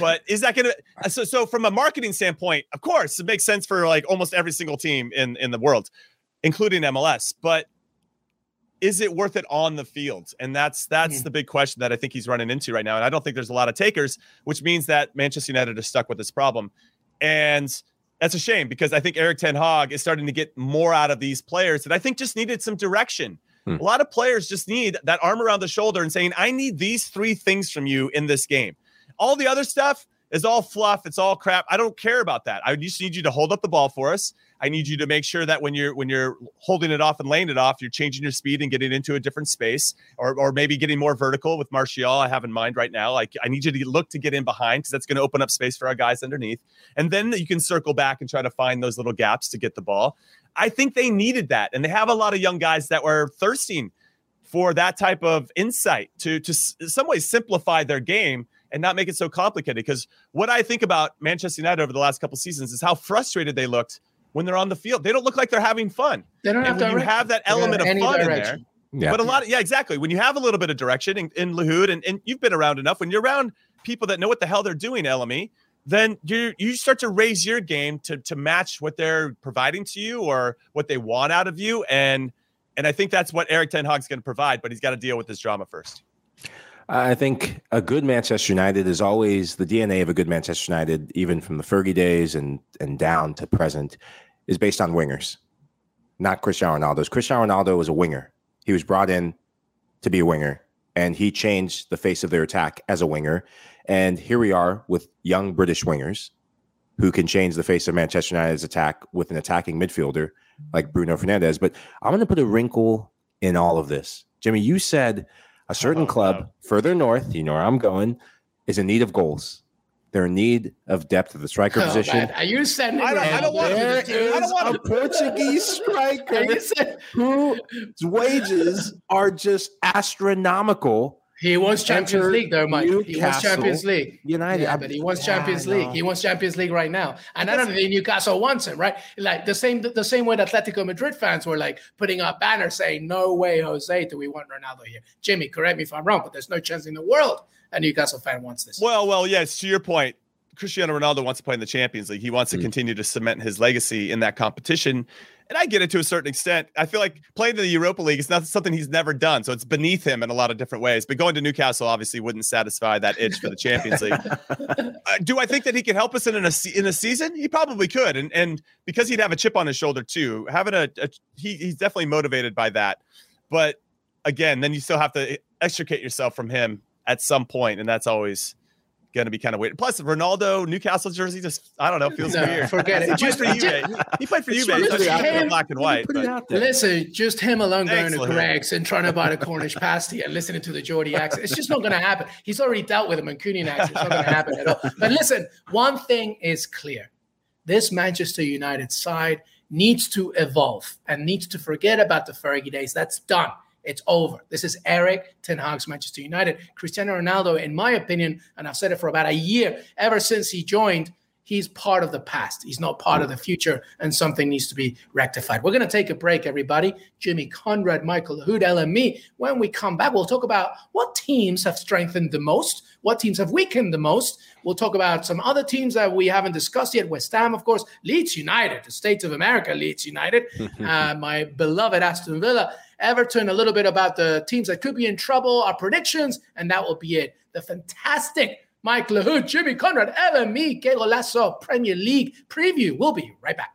but is that going to so so from a marketing standpoint of course it makes sense for like almost every single team in in the world including MLS but is it worth it on the field? And that's that's mm-hmm. the big question that I think he's running into right now. And I don't think there's a lot of takers, which means that Manchester United is stuck with this problem. And that's a shame because I think Erik Ten Hag is starting to get more out of these players that I think just needed some direction. Hmm. A lot of players just need that arm around the shoulder and saying, I need these three things from you in this game. All the other stuff is all fluff. It's all crap. I don't care about that. I just need you to hold up the ball for us. I need you to make sure that when you're when you're holding it off and laying it off, you're changing your speed and getting into a different space, or or maybe getting more vertical with Martial. I have in mind right now. Like I need you to look to get in behind because that's going to open up space for our guys underneath, and then you can circle back and try to find those little gaps to get the ball. I think they needed that, and they have a lot of young guys that were thirsting for that type of insight to to some ways simplify their game and not make it so complicated. Because what I think about Manchester United over the last couple seasons is how frustrated they looked when they're on the field. They don't look like they're having fun. They don't and have when you have that element of fun direction. in there. Yeah. But a lot of, yeah, exactly. When you have a little bit of direction in, in Lahoud and, and you've been around enough, when you're around people that know what the hell they're doing, LME, then you you start to raise your game to to match what they're providing to you or what they want out of you. And and I think that's what Erik Ten Hag's going to provide, but he's got to deal with this drama first. I think a good Manchester United is always the DNA of a good Manchester United, even from the Fergie days and and down to present, is based on wingers, not Cristiano Ronaldo's. Cristiano Ronaldo was a winger. He was brought in to be a winger, and he changed the face of their attack as a winger. And here we are with young British wingers who can change the face of Manchester United's attack with an attacking midfielder like Bruno Fernandes. But I'm going to put a wrinkle in all of this. Jimmy, you said a certain oh, club no. further north, you know where I'm going, is in need of goals. They're in need of depth of the striker oh, position. Are you saying I don't, I don't want there I don't want a Portuguese striker whose wages are just astronomical he wants Champions League, though, Mike. Newcastle, he wants Champions League. United, yeah, but he wants yeah, Champions League. He wants Champions League right now, and I don't think Newcastle wants him, right? Like the same, the same way that Atletico Madrid fans were like putting up banners saying, "No way, Jose, do we want Ronaldo here?" Jimmy, correct me if I'm wrong, but there's no chance in the world a Newcastle fan wants this. Well, well, yes. To your point, Cristiano Ronaldo wants to play in the Champions League. He wants to mm. continue to cement his legacy in that competition and I get it to a certain extent. I feel like playing in the Europa League is not something he's never done, so it's beneath him in a lot of different ways. But going to Newcastle obviously wouldn't satisfy that itch for the Champions League. uh, do I think that he could help us in a in a season? He probably could, and and because he'd have a chip on his shoulder too, having a, a he, he's definitely motivated by that. But again, then you still have to extricate yourself from him at some point, and that's always going to be kind of weird. Plus, Ronaldo Newcastle jersey just I don't know feels no, weird. Forget it. Just for Juve. He played for Juve. Just him, black and white. Listen, just him alone Thanks, going to Greggs and trying to buy the Cornish pasty and listening to the Geordie accent. It's just not going to happen. He's already dealt with a Mancunian accent. It's not going to happen at all. But listen, one thing is clear: this Manchester United side needs to evolve and needs to forget about the Fergie days. That's done. It's over. This is Erik Ten Hag's Manchester United. Cristiano Ronaldo, in my opinion, and I've said it for about a year, ever since he joined, he's part of the past. He's not part of the future, and something needs to be rectified. We're going to take a break, everybody. Jimmy Conrad, Michael Lahoud, and me. When we come back, we'll talk about what teams have strengthened the most, what teams have weakened the most. We'll talk about some other teams that we haven't discussed yet. West Ham, of course, Leeds United, the States of America, Leeds United, uh, my beloved Aston Villa. Everton, a little bit about the teams that could be in trouble, our predictions, and that will be it. The fantastic Mike Lahoud, Jimmy Conrad, Evan, me, Que Golazo Premier League preview. We'll be right back.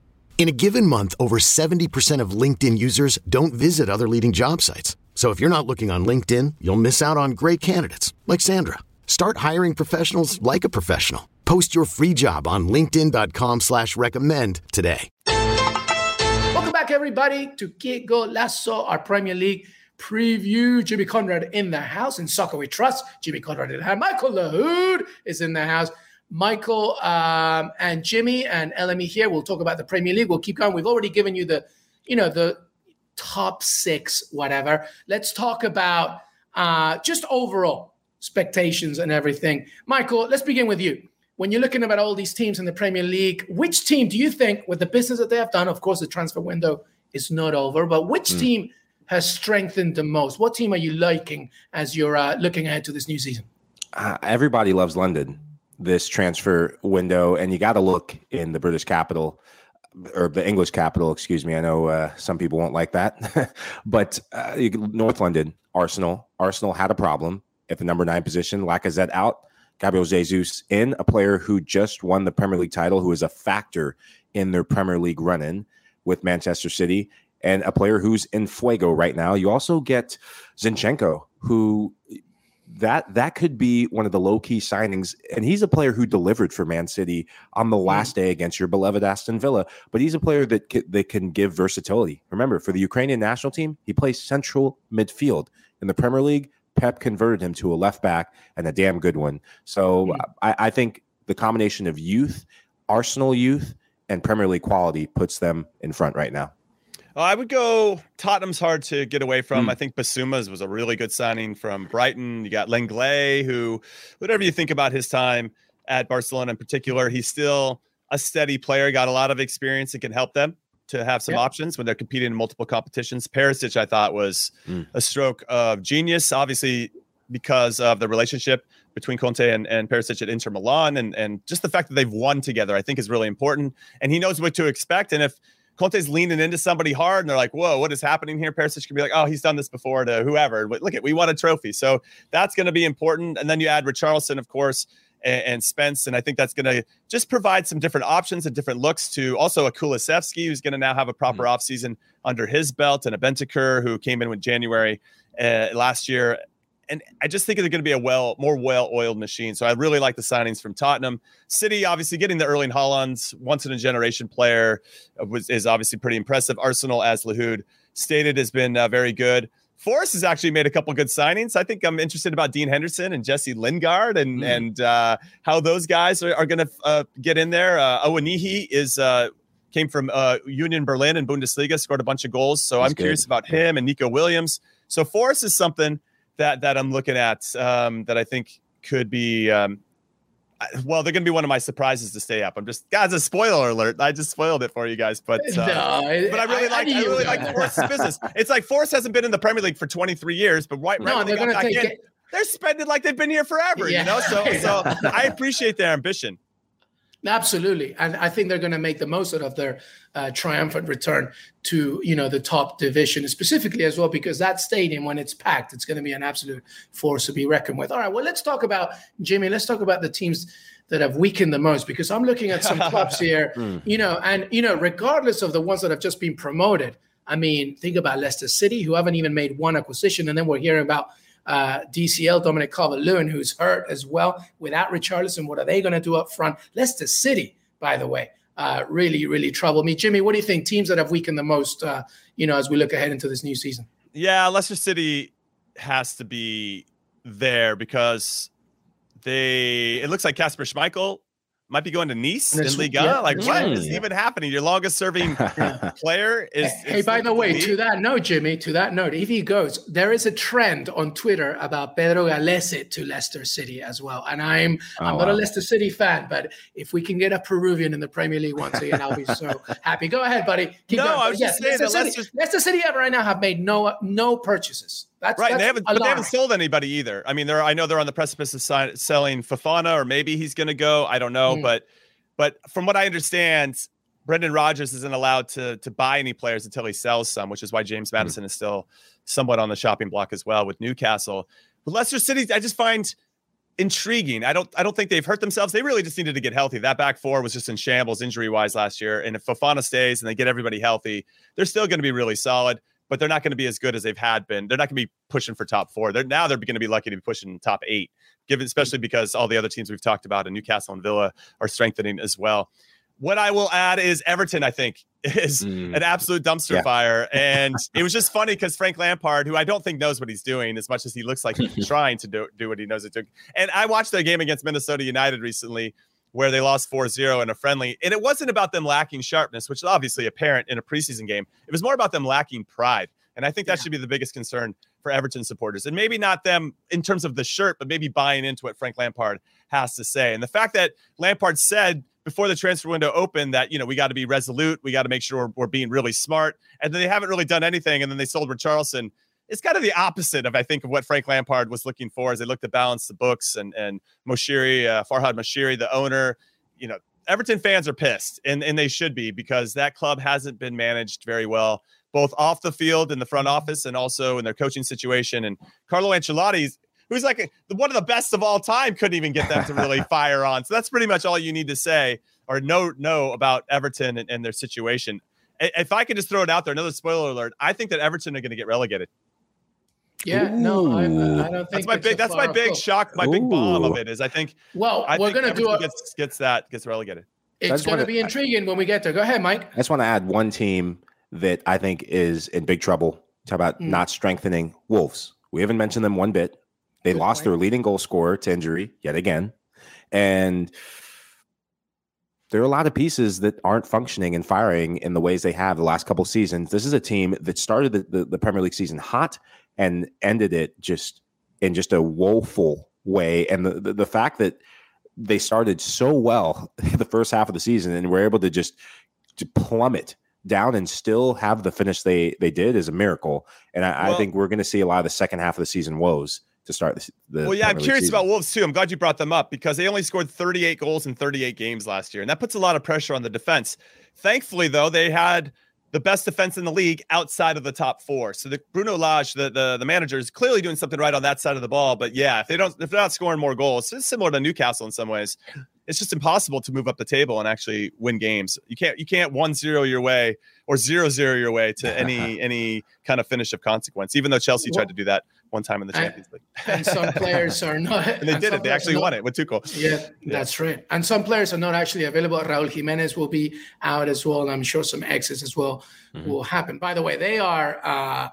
In a given month, over 70% of LinkedIn users don't visit other leading job sites. So if you're not looking on LinkedIn, you'll miss out on great candidates like Sandra. Start hiring professionals like a professional. Post your free job on LinkedIn.com slash recommend today. Welcome back, everybody, to Que Golazo, our Premier League preview. Jimmy Conrad in the house. In soccer we trust. Jimmy Conrad in the house. Michael Lahoud is in the house. Michael um, and Jimmy and LME here. We'll talk about the Premier League. We'll keep going. We've already given you the, you know, the top six, whatever. Let's talk about uh, just overall expectations and everything. Michael, let's begin with you. When you're looking at all these teams in the Premier League, which team do you think, with the business that they have done, of course, the transfer window is not over, but which mm. team has strengthened the most? What team are you liking as you're uh, looking ahead to this new season? Uh, everybody loves London this transfer window, and you got to look in the British capital or the English capital. Excuse me. I know uh, some people won't like that, but uh, North London, Arsenal. Arsenal had a problem at the number nine position. Lacazette out. Gabriel Jesus in, a player who just won the Premier League title, who is a factor in their Premier League run in with Manchester City, and a player who's in fuego right now. You also get Zinchenko, who that that could be one of the low key signings. And he's a player who delivered for Man City on the last day against your beloved Aston Villa. But he's a player that can, that can give versatility. Remember, for the Ukrainian national team, he plays central midfield in the Premier League. Pep converted him to a left back and a damn good one. So mm-hmm. I, I think the combination of youth, Arsenal youth, and Premier League quality puts them in front right now. Uh, I would go Tottenham's hard to get away from. Mm. I think Bissouma's was a really good signing from Brighton. You got Lenglet, who, whatever you think about his time at Barcelona in particular, he's still a steady player, got a lot of experience and can help them to have some options when they're competing in multiple competitions. Perisic, I thought, was mm. a stroke of genius, obviously because of the relationship between Conte and, and Perisic at Inter Milan and, and just the fact that they've won together, I think is really important. And he knows what to expect. And if Conte's leaning into somebody hard and they're like, whoa, what is happening here? Perisic can be like, oh, he's done this before to whoever. Look at, we won a trophy. So that's going to be important. And then you add Richarlison, of course, and, and Spence. And I think that's going to just provide some different options and different looks to also a Kulusevski, who's going to now have a proper mm-hmm. offseason under his belt, and a Bentancur, who came in with January uh, last year and I just think they're going to be a well, more well-oiled machine. So I really like the signings from Tottenham. City, obviously, getting the Erling Haaland, once in a generation player, uh, was is obviously pretty impressive. Arsenal, as Lahoud stated, has been uh, very good. Forest has actually made a couple good signings. I think I'm interested about Dean Henderson and Jesse Lingard and mm. and uh, how those guys are, are going to uh, get in there. Uh, Awoniyi is uh, came from uh, Union Berlin in Bundesliga, scored a bunch of goals. So That's I'm good. curious about him and Neco Williams. So Forest is something that that I'm looking at um, that I think could be. Um, well, they're going to be one of my surprises to stay up. I'm just, guys, a spoiler alert. I just spoiled it for you guys, but uh, no, but I really like, I, I really like Forest's business. It's like Forest hasn't been in the Premier League for 23 years, but right, no, right they got back in, it. they're spending like they've been here forever. Yeah. You know, so so I appreciate their ambition. Absolutely, and I think they're going to make the most out of their uh, triumphant return to you know the top division, specifically as well because that stadium, when it's packed, it's going to be an absolute force to be reckoned with. All right, well, let's talk about Jimmy. Let's talk about the teams that have weakened the most because I'm looking at some clubs here, mm. you know, and you know, regardless of the ones that have just been promoted. I mean, think about Leicester City, who haven't even made one acquisition, and then we're hearing about uh, DCL, Dominic Calvert-Lewin, who's hurt as well. Without Richarlison, what are they going to do up front? Leicester City, by the way, uh, really, really trouble me. Jimmy, what do you think? Teams that have weakened the most, uh, you know, as we look ahead into this new season. Yeah, Leicester City has to be there because they. It looks like Kasper Schmeichel might be going to Nice in Liga. Yeah, like, what is even happening? Your longest serving player is. Hey, is by the way, to that note, Jimmy, to that note, if he goes, there is a trend on Twitter about Pedro Gallese to Leicester City as well. And I'm oh, I'm not a Leicester City fan, but if we can get a Peruvian in the Premier League once again, I'll be so happy. Go ahead, buddy. Keep no, going. I was yes, just saying Leicester, City, Leicester City right now have made no no purchases. That's right. That's they haven't, but they haven't sold anybody either. I mean, they're I know they're on the precipice of sign, selling Fofana, or maybe he's going to go. I don't know, mm. but but from what I understand, Brendan Rodgers isn't allowed to to buy any players until he sells some, which is why James Maddison mm. is still somewhat on the shopping block as well with Newcastle. But Leicester City, I just find intriguing. I don't I don't think they've hurt themselves. They really just needed to get healthy. That back four was just in shambles injury wise last year. And if Fofana stays and they get everybody healthy, they're still going to be really solid, but they're not going to be as good as they've had been. They're not going to be pushing for top four. They're now they're going to be lucky to be pushing top eight, given especially because all the other teams we've talked about in Newcastle and Villa are strengthening as well. What I will add is Everton, I think, is mm. an absolute dumpster yeah. fire. And it was just funny because Frank Lampard, who I don't think knows what he's doing as much as he looks like he's trying to do, do what he knows it doing. And I watched their game against Minnesota United recently where they lost 4-0 in a friendly. And it wasn't about them lacking sharpness, which is obviously apparent in a preseason game. It was more about them lacking pride. And I think that yeah. should be the biggest concern for Everton supporters. And maybe not them in terms of the shirt, but maybe buying into what Frank Lampard has to say. And the fact that Lampard said before the transfer window opened that you know we got to be resolute, we got to make sure we're, we're, being really smart, and then they haven't really done anything, and then they sold Richarlison. It's kind of the opposite of I think of what Frank Lampard was looking for as they looked to balance the books and and Moshiri, uh, Farhad Moshiri, the owner, you know, Everton fans are pissed, and and they should be because that club hasn't been managed very well, both off the field in the front office and also in their coaching situation. And Carlo Ancelotti's who's like a, one of the best of all time, couldn't even get them to really fire on. So that's pretty much all you need to say or know know about Everton and, and their situation. If I could just throw it out there, another spoiler alert, I think that Everton are going to get relegated. Yeah, Ooh. no, I, I, don't think that's my big. That's my big shock. My Ooh. big bomb of it is I think. Well, I we're going to do a, gets gets that gets relegated. It's going to be intriguing when we get there. Go ahead, Mike. I just want to add one team that I think is in big trouble. Talk about mm. not strengthening Wolves. We haven't mentioned them one bit. They Good lost point. their leading goal scorer to injury yet again. And there are a lot of pieces that aren't functioning and firing in the ways they have the last couple seasons. This is a team that started the, the, the, Premier League season hot and ended it just in just a woeful way. And the, the, the fact that they started so well the first half of the season and were able to just to plummet down and still have the finish they they did is a miracle. And I, well, I think we're going to see a lot of the second half of the season woes to start the. the well, yeah, I'm curious season. about Wolves too. I'm glad you brought them up because they only scored 38 goals in 38 games last year, and that puts a lot of pressure on the defense. Thankfully, though, they had the best defense in the league outside of the top four. So the Bruno Lage, the, the the manager, is clearly doing something right on that side of the ball. But yeah, if they don't, if they're not scoring more goals, it's similar to Newcastle in some ways. It's just impossible to move up the table and actually win games. You can't you can't one zero your way or zero zero your way to any any kind of finish of consequence. Even though Chelsea tried to do that one time in the Champions League. and some players are not. and they and did it. They actually not, won it with Tuchel. Yeah, yeah, that's right. And some players are not actually available. Raul Jimenez will be out as well, and I'm sure some exits as well mm-hmm. will happen. By the way, they are. Uh,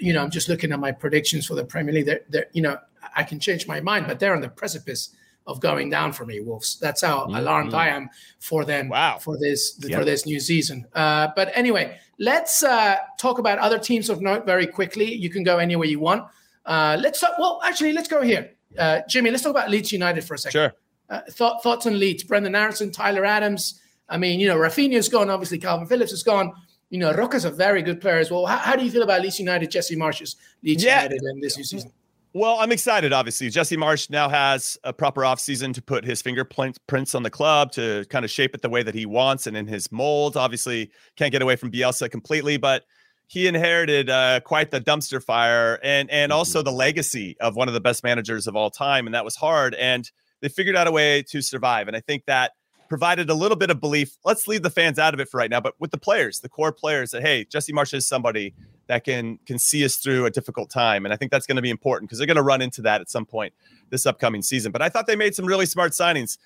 you know, I'm just looking at my predictions for the Premier League. They're, they're, you know, I can change my mind, but they're on the precipice of going down for me, Wolves. That's how mm-hmm. alarmed I am for them wow. for this yep. for this new season. Uh, but anyway, let's uh, talk about other teams of note very quickly. You can go anywhere you want. Uh, let's talk, well, actually, let's go here, uh, Jimmy. Let's talk about Leeds United for a second. Sure. Uh, thought, thoughts on Leeds? Brenden Aronson, Tyler Adams. I mean, you know, Raphinha's gone. Obviously, Kalvin Phillips is gone. You know, Roca's a very good player as well. How, how do you feel about Leeds United, Jesse Marsch's Leeds yeah. United in this new season? Well, I'm excited. Obviously, Jesse Marsch now has a proper offseason to put his fingerprints on the club to kind of shape it the way that he wants and in his mold. Obviously, can't get away from Bielsa completely, but he inherited uh, quite the dumpster fire and and also mm-hmm. the legacy of one of the best managers of all time, and that was hard. And they figured out a way to survive, and I think that provided a little bit of belief. Let's leave the fans out of it for right now, but with the players, the core players, that hey, Jesse Marsch is somebody that can can see us through a difficult time. And I think that's going to be important because they're going to run into that at some point this upcoming season. But I thought they made some really smart signings.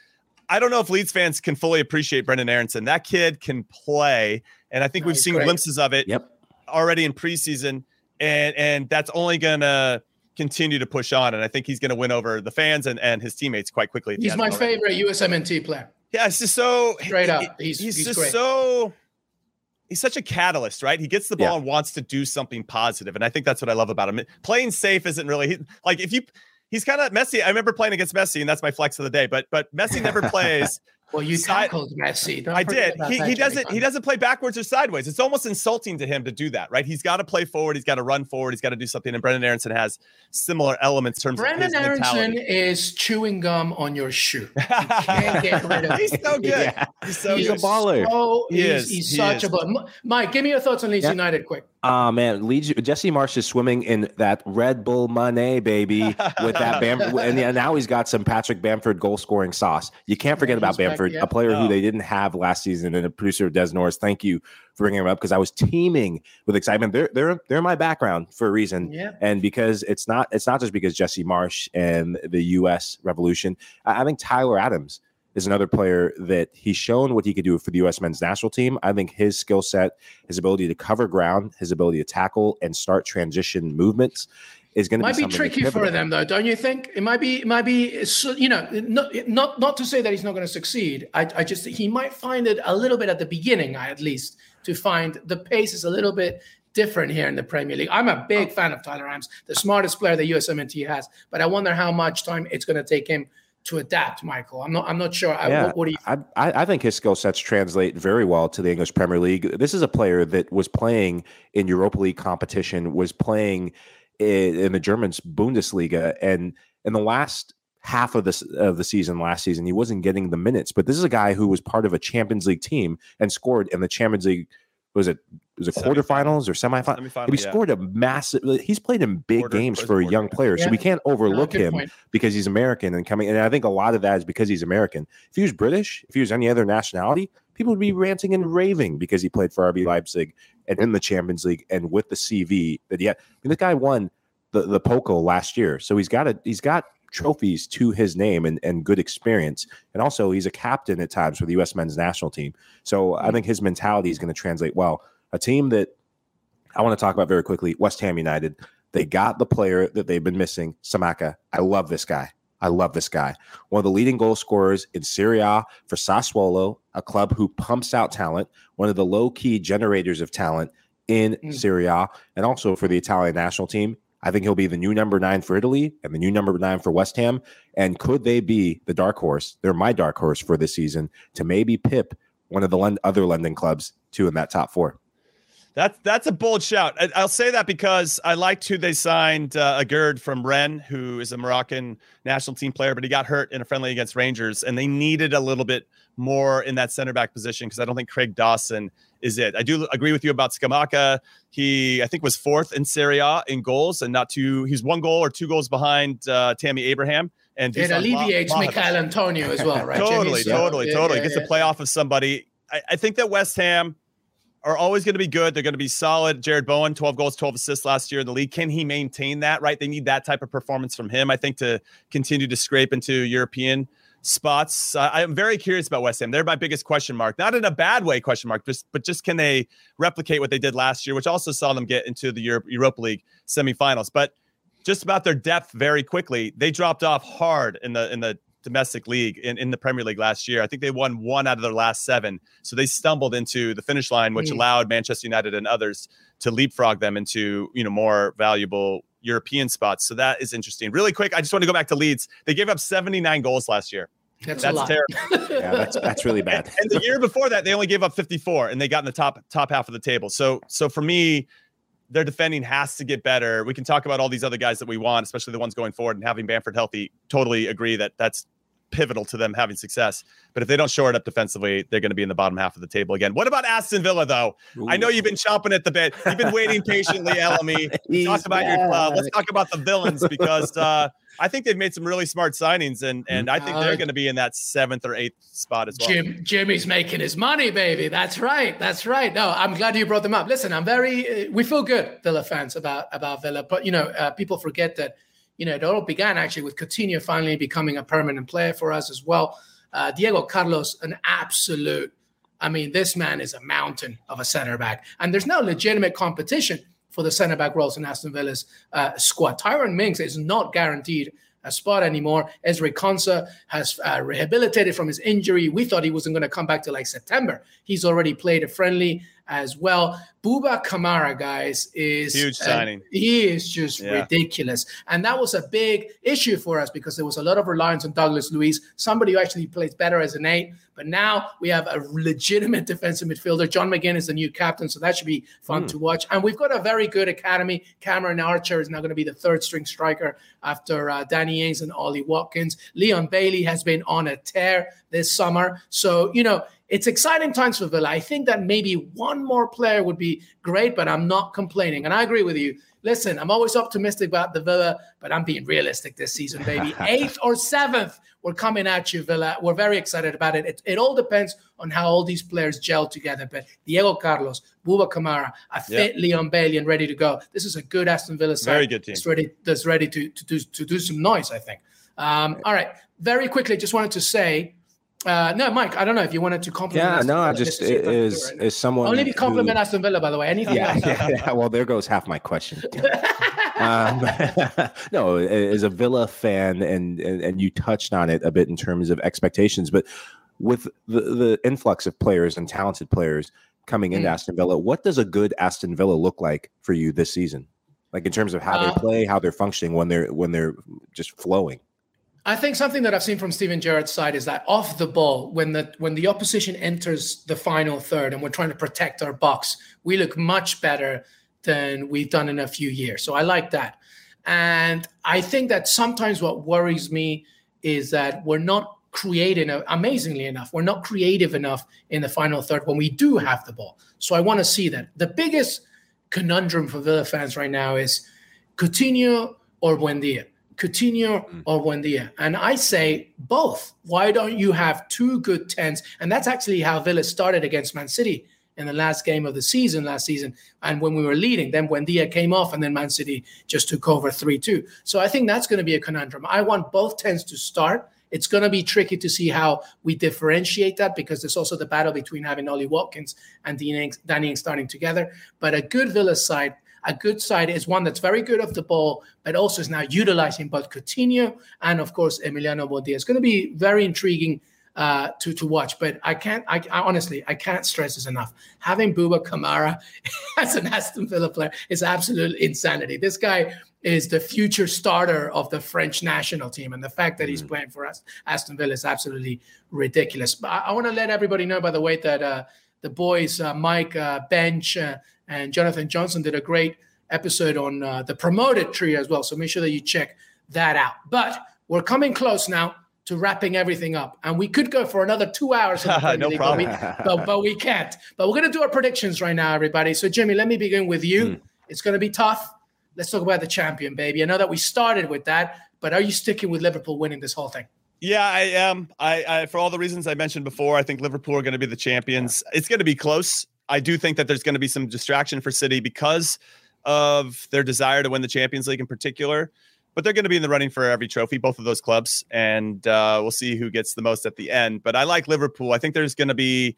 I don't know if Leeds fans can fully appreciate Brenden Aronson. That kid can play, and I think no, we've seen great. glimpses of it yep. already in preseason, and and that's only going to continue to push on. And I think he's going to win over the fans and, and his teammates quite quickly. He's my favorite USMNT player. Yeah, it's just so straight up. He's, he's, he's just great. so he's such a catalyst, right? He gets the ball yeah. and wants to do something positive, and I think that's what I love about him. Playing safe isn't really he, like if you. He's kind of messy. I remember playing against Messi, and that's my flex of the day. But but Messi never plays Well, you Side- tackled Messi. Don't I did. He, he doesn't. He doesn't play backwards or sideways. It's almost insulting to him to do that, right? He's got to play forward. He's got to run forward. He's got to do something. And Brenden Aronson has similar elements in terms Brenden of his Aronson mentality. is chewing gum on your shoe. You can't get rid of He's so good. Yeah. He's so He's good. a baller. So, He he's, is. he's He such is. a baller. Mike, give me your thoughts on Leeds Yeah. United, quick. Ah man, Leeds, Jesse Marsch is swimming in that Red Bull money, baby, with that Bamford, and yeah, now he's got some Patrick Bamford goal scoring sauce. You can't forget about Bamford, a player No. who they didn't have last season, and a producer of Des Norris. Thank you for bringing him up because I was teeming with excitement. They're they're they're my background for a reason, Yeah. and because it's not it's not just because Jesse Marsch and the U.S. Revolution. I, I think Tyler Adams is another player that he's shown what he could do for the U.S. men's national team. I think his skill set, his ability to cover ground, his ability to tackle and start transition movements is going to be something. Might be, be tricky for them, though, don't you think? It might be, it might be, you know, not not not to say that he's not going to succeed. I, I just he might find it a little bit at the beginning, at least, to find the pace is a little bit different here in the Premier League. I'm a big oh. fan of Tyler Adams, the smartest player the USMNT has, but I wonder how much time it's going to take him to adapt. Michael, I'm not, I'm not sure. I, Yeah, what, what do you? I, I I think his skill sets translate very well to the English Premier League. This is a player that was playing in Europa League competition, was playing in, in the German's Bundesliga, and in the last half of this of the season last season, he wasn't getting the minutes. But this is a guy who was part of a Champions League team and scored in the Champions League. Was it was it quarterfinals or semifinals? Semifinal, He yeah. scored a massive. He's played in big Quarter- games first for a quarter, young yeah. player, so we can't overlook good him point. because he's American and coming. And I think a lot of that is because he's American. If he was British, if he was any other nationality, people would be ranting and raving because he played for RB Leipzig and in the Champions League and with the CV that he had. I mean, this guy won the the Pokal last year, so he's got a he's got trophies to his name and, and good experience. And also, he's a captain at times for the U.S. men's national team. So I think his mentality is going to translate well. A team that I want to talk about very quickly, West Ham United. They got the player that they've been missing, Scamacca. I love this guy. I love this guy. One of the leading goal scorers in Serie A for Sassuolo, a club who pumps out talent, one of the low key generators of talent in Mm. Serie A, and also for the Italian national team. I think he'll be the new number nine for Italy and the new number nine for West Ham. And could they be the dark horse? They're my dark horse for this season to maybe pip one of the other London clubs to in that top four. That's that's a bold shout. I, I'll say that because I liked who they signed uh, Aguerd from Rennes, who is a Moroccan national team player, but he got hurt in a friendly against Rangers, and they needed a little bit more in that center back position because I don't think Craig Dawson is it. I do agree with you about Scamacca. He I think was fourth in Serie A in goals, and not two. He's one goal or two goals behind uh, Tammy Abraham. And It alleviates Vlahovic. Michael Antonio as well, right? Totally? Totally, yeah, totally. yeah, Gets yeah. to play off of somebody. I, I think that West Ham are always going to be good. They're going to be solid. Jarrod Bowen, 12 goals, 12 assists last year in the league. Can he maintain that? Right. They need that type of performance from him, I think, to continue to scrape into European spots. I I'm very curious about West Ham. They're my biggest question mark. Not in a bad way, question mark, just but just can they replicate what they did last year, which also saw them get into the Europe, Europa League semifinals. But just about their depth very quickly, they dropped off hard in the in the domestic league in, in the Premier League last year. I think they won one out of their last seven. So they stumbled into the finish line, which Mm. allowed Manchester United and others to leapfrog them into, you know, more valuable European spots. So that is interesting. Really quick, I just want to go back to Leeds. They gave up 79 goals last year. That's, That's terrible. Yeah, that's that's really bad. And the year before that, they only gave up 54 and they got in the top top half of the table. So so for me, their defending has to get better. We can talk about all these other guys that we want, especially the ones going forward and having Bamford healthy. Totally agree that that's pivotal to them having success. But if they don't shore it up defensively, they're going to be in the bottom half of the table again. What about Aston Villa, though? I know you've been chomping at the bit. You've been waiting patiently, LME. He's Talk about your club. Let's talk about the villains because uh, I think they've made some really smart signings, and and I think Uh, they're going to be in that seventh or eighth spot as well. Jim Jimmy's making his money, baby. That's right. That's right. No, I'm glad you brought them up. Listen, I'm very. Uh, we feel good, Villa fans, about about Villa, but you know, uh, people forget that. You know, it all began actually with Coutinho finally becoming a permanent player for us as well. Uh, Diego Carlos, an absolute. I mean, this man is a mountain of a center back, and there's no legitimate competition for the center back roles in Aston Villa's uh, squad. Tyrone Mings is not guaranteed a spot anymore. Ezri Konsa has uh, rehabilitated from his injury. We thought he wasn't going to come back till like September. He's already played a friendly as well. Buba Kamara, guys, is huge signing. Uh, he is just yeah. ridiculous, and that was a big issue for us because there was a lot of reliance on Douglas Luiz, somebody who actually plays better as an eight. But now we have a legitimate defensive midfielder. John McGinn is the new captain, so that should be fun mm. to watch. And we've got a very good academy. Cameron Archer is now going to be the third string striker after uh, Danny Ings and Ollie Watkins. Leon Bailey has been on a tear this summer. So, you know, it's exciting times for Villa. I think that maybe one more player would be great, but I'm not complaining. And I agree with you. Listen, I'm always optimistic about the Villa, but I'm being realistic this season, baby. Eighth or seventh, we're coming at you, Villa. We're very excited about it. it. It all depends on how all these players gel together. But Diego Carlos, Buba Kamara, a fit yep. Leon Bailey, and ready to go. This is a good Aston Villa side. Very good team. That's ready, that's ready to, to, do, to do some noise, I think. Um, all right. Very quickly, just wanted to say uh, no, Mike. I don't know if you wanted to compliment. Yeah, no, I just is is someone only if you compliment who, Aston Villa. By the way, anything yeah. Yeah, yeah, well, there goes half my question. um, no, as a Villa fan, and, and and you touched on it a bit in terms of expectations, but with the the influx of players and talented players coming into mm. Aston Villa, what does a good Aston Villa look like for you this season? Like in terms of how uh, they play, how they're functioning when they're when they're just flowing. I think something that I've seen from Steven Gerrard's side is that off the ball, when the when the opposition enters the final third and we're trying to protect our box, we look much better than we've done in a few years. So I like that. And I think that sometimes what worries me is that we're not creating amazingly enough. We're not creative enough in the final third when we do have the ball. So I want to see that. The biggest conundrum for Villa fans right now is Coutinho or Buendia. Coutinho mm. or Buendia? And I say both. Why don't you have two good tens? And that's actually how Villa started against Man City in the last game of the season last season. And when we were leading, then Buendia came off and then Man City just took over 3 2. So I think that's going to be a conundrum. I want both tens to start. It's going to be tricky to see how we differentiate that because there's also the battle between having Ollie Watkins and Danny Ings starting together. But a good Villa side a good side is one that's very good off the ball, but also is now utilizing both Coutinho and, of course, Emiliano Buendia. It's going to be very intriguing uh, to to watch. But I can't. I, I, honestly, I can't stress this enough. Having Buba Kamara as an Aston Villa player is absolute insanity. This guy is the future starter of the French national team, and the fact that he's mm. playing for us, Aston Villa, is absolutely ridiculous. But I, I want to let everybody know, by the way, that uh, the boys, uh, Mike uh, Bench uh, and Jonathan Johnson did a great episode on uh, the promoted tree as well. So make sure that you check that out. But we're coming close now to wrapping everything up. And we could go for another two hours. no League, problem. But we, but, but we, can't. But we're going to do our predictions right now, everybody. So, Jimmy, let me begin with you. Mm. It's going to be tough. Let's talk about the champion, baby. I know that we started with that, but are you sticking with Liverpool winning this whole thing? Yeah, I am. I, I for all the reasons I mentioned before, I think Liverpool are going to be the champions. It's going to be close. I do think that there's going to be some distraction for City because of their desire to win the Champions League in particular. But they're going to be in the running for every trophy, both of those clubs, and uh, we'll see who gets the most at the end. But I like Liverpool. I think there's going to be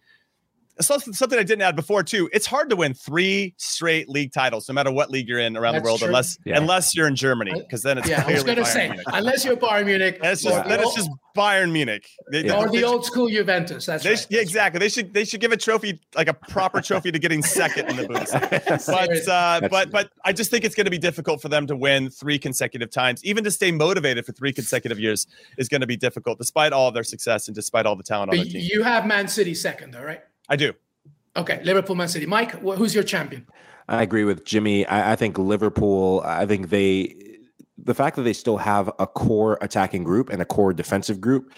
something I didn't add before too. It's hard to win three straight league titles, no matter what league you're in around That's the world, true. unless yeah. unless you're in Germany, because then it's yeah. I was going to say Munich. unless you're Bayern Munich, it's just, then it's just Bayern Munich, they, yeah. or the old school Juventus. That's they, right. Yeah, exactly. They should they should give a trophy like a proper trophy to getting second in the Bundesliga. but uh, but but I just think it's going to be difficult for them to win three consecutive times, even to stay motivated for three consecutive years is going to be difficult, despite all of their success and despite all the talent but on their team. You have Man City second, though, right? I do. Okay, Liverpool, Man City. Mike, who's your champion? I agree with Jimmy. I, I, think Liverpool. I think they, the fact that they still have a core attacking group and a core defensive group,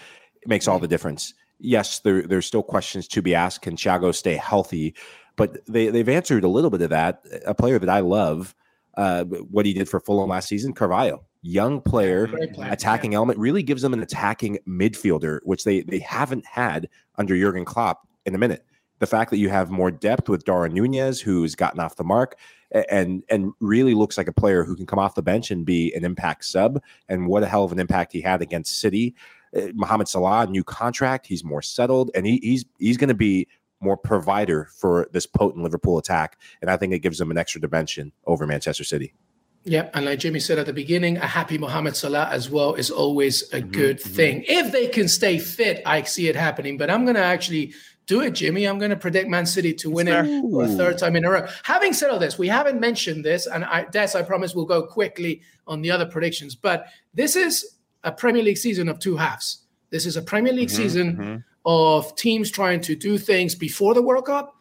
makes all the difference. Yes, there, there's still questions to be asked. Can Thiago stay healthy? But they they've answered a little bit of that. A player that I love, uh, what he did for Fulham last season, Carvalho, young player, attacking element, really gives them an attacking midfielder, which they they haven't had under Jurgen Klopp in a minute the fact that you have more depth with Darwin Nunez, who's gotten off the mark and and really looks like a player who can come off the bench and be an impact sub. And what a hell of an impact he had against City. Uh, Mohamed Salah, new contract, he's more settled, and he, he's he's going to be more provider for this potent Liverpool attack. And I think it gives them an extra dimension over Manchester City. Yeah, and like Jimmy said at the beginning, a happy Mohamed Salah as well is always a mm-hmm, good mm-hmm. thing. If they can stay fit, I see it happening. But I'm going to actually do it, Jimmy. I'm going to predict Man City to win it for a third time in a row. Having said all this, we haven't mentioned this, and I, Des, I promise we'll go quickly on the other predictions. But this is a Premier League season of two halves. This is a Premier League mm-hmm, season mm-hmm. of teams trying to do things before the World Cup,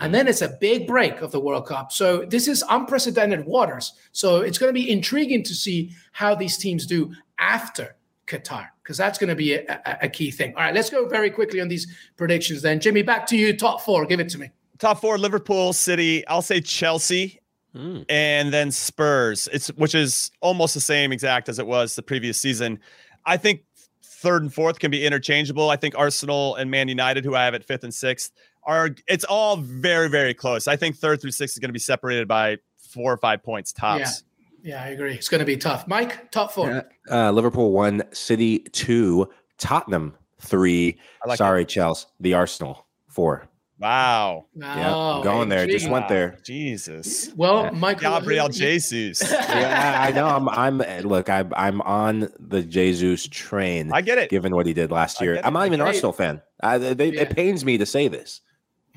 and then it's a big break of the World Cup. So this is unprecedented waters. So it's going to be intriguing to see how these teams do after Qatar, because that's going to be a, a, a key thing. All right, let's go very quickly on these predictions then. Jimmy, back to you. Top four. Give it to me. Top four: Liverpool, City. I'll say Chelsea, hmm. and then Spurs. It's which is almost the same exact as it was the previous season. I think third and fourth can be interchangeable. I think Arsenal and Man United, who I have at fifth and sixth, are. It's all very very close. I think third through sixth is going to be separated by four or five points tops. Yeah, I agree. It's going to be tough. Mike, top four. Uh, Liverpool one, City two, Tottenham three. Like Sorry, Chelsea. The Arsenal four. Wow. Yeah, Oh, I'm going there. Just went there. Jesus. Well, Michael, Gabriel Jesus. yeah, I know. I'm. I'm. Look, I'm. I'm on the Jesus train. I get it. Given what he did last year. I'm not even an Arsenal fan. I, they, Yeah. It pains me to say this.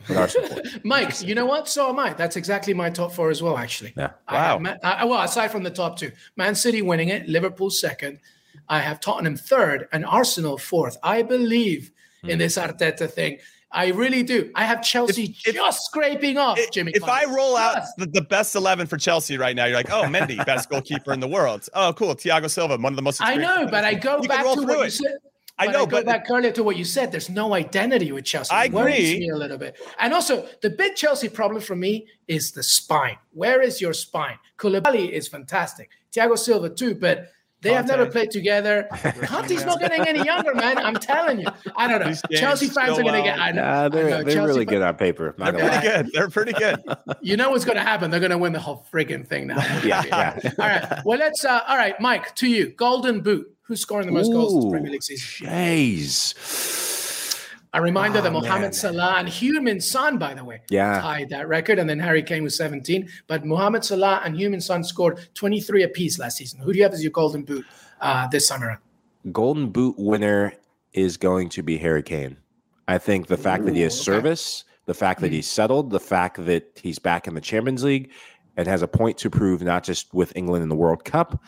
Arsenal fan. Mike, you know what? So am I. That's exactly my top four as well, actually. Yeah. I Wow. Ma- I- well, aside from the top two, Man City winning it, Liverpool second. I have Tottenham third and Arsenal fourth. I believe Hmm. in this Arteta thing. I really do. I have Chelsea if- just scraping off If- Jimmy. If I roll out the, the best 11 for Chelsea right now, you're like, oh, Mendy, best goalkeeper in the world. Oh, cool. Thiago Silva, one of the most. I know, but I go You back to what you it. said. I but know, I go but- back earlier to what you said. There's no identity with Chelsea. I It worries agree. me a little bit. And also, the big Chelsea problem for me is the spine. Where is your spine? Koulibaly is fantastic. Thiago Silva too, but they have never played together. Conte's not getting any younger, man. I'm telling you. I don't know. Chelsea fans are going to get. I know. Yeah, they're know. they're Chelsea really fan- good on paper. They're pretty lie. good. They're pretty good. You know what's going to happen? They're going to win the whole friggin' thing now. Yeah, yeah. all right. Well, let's. Uh, all right, Mike, to you. Golden Boot. Who's scoring the most goals this Ooh, Premier League season? Jeez. A reminder that Oh, Mohamed man. Salah and Heung-min Son, by the way, Yeah. tied that record, and then Harry Kane was 17. But Mohamed Salah and Heung-min Son scored 23 apiece last season. Who do you have as your Golden Boot uh, this summer? Golden Boot winner is going to be Harry Kane. I think the fact that he has okay. service, the fact that he's settled, the fact that he's back in the Champions League and has a point to prove not just with England in the World Cup,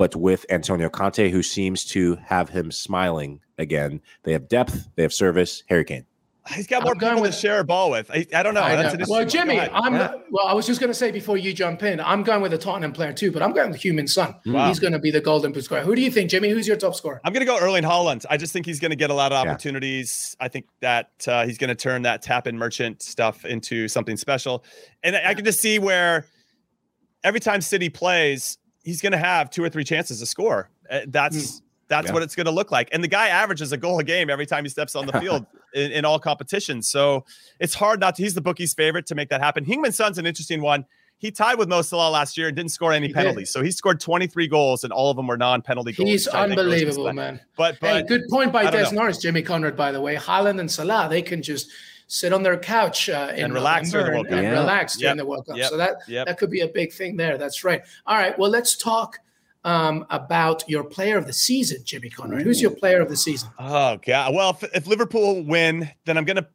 but with Antonio Conte, who seems to have him smiling again. They have depth, they have service. Harry Kane. He's got more going with- to share a ball with. I, I don't know. I That's know. Well. Jimmy, I'm Yeah. well. I was just going to say before you jump in, I'm going with a Tottenham player too, but I'm going with Heung-min Son. Wow. He's going to be the Golden Boot scorer. Who do you think, Jimmy? Who's your top scorer? I'm going to go Erling Haaland. I just think he's going to get a lot of Yeah. opportunities. I think that uh, he's going to turn that tap in merchant stuff into something special. And I, I can just see where every time City plays, he's going to have two or three chances to score. Uh, that's that's Yeah. what it's going to look like. And the guy averages a goal a game every time he steps on the field in, in all competitions. So it's hard not to. He's the bookie's favorite to make that happen. Heung-min Son's an interesting one. He tied with Mo Salah last year and didn't score any He did. penalties. So he scored 23 goals and all of them were non-penalty goals. He's which I think really speaks to unbelievable, man. But Hey, good point by I Des know. Norris, Jimmy Conrad, by the way. Haaland and Salah, they can just sit on their couch uh, in And relax during the World Cup. and Yeah. relax during Yep. the World Cup. Yep. So that Yep. that could be a big thing there. That's right. All right. Well, let's talk um, about your player of the season, Jimmy Conrad. Who's your player of the season? Oh god. Well, if, if Liverpool win, then I'm gonna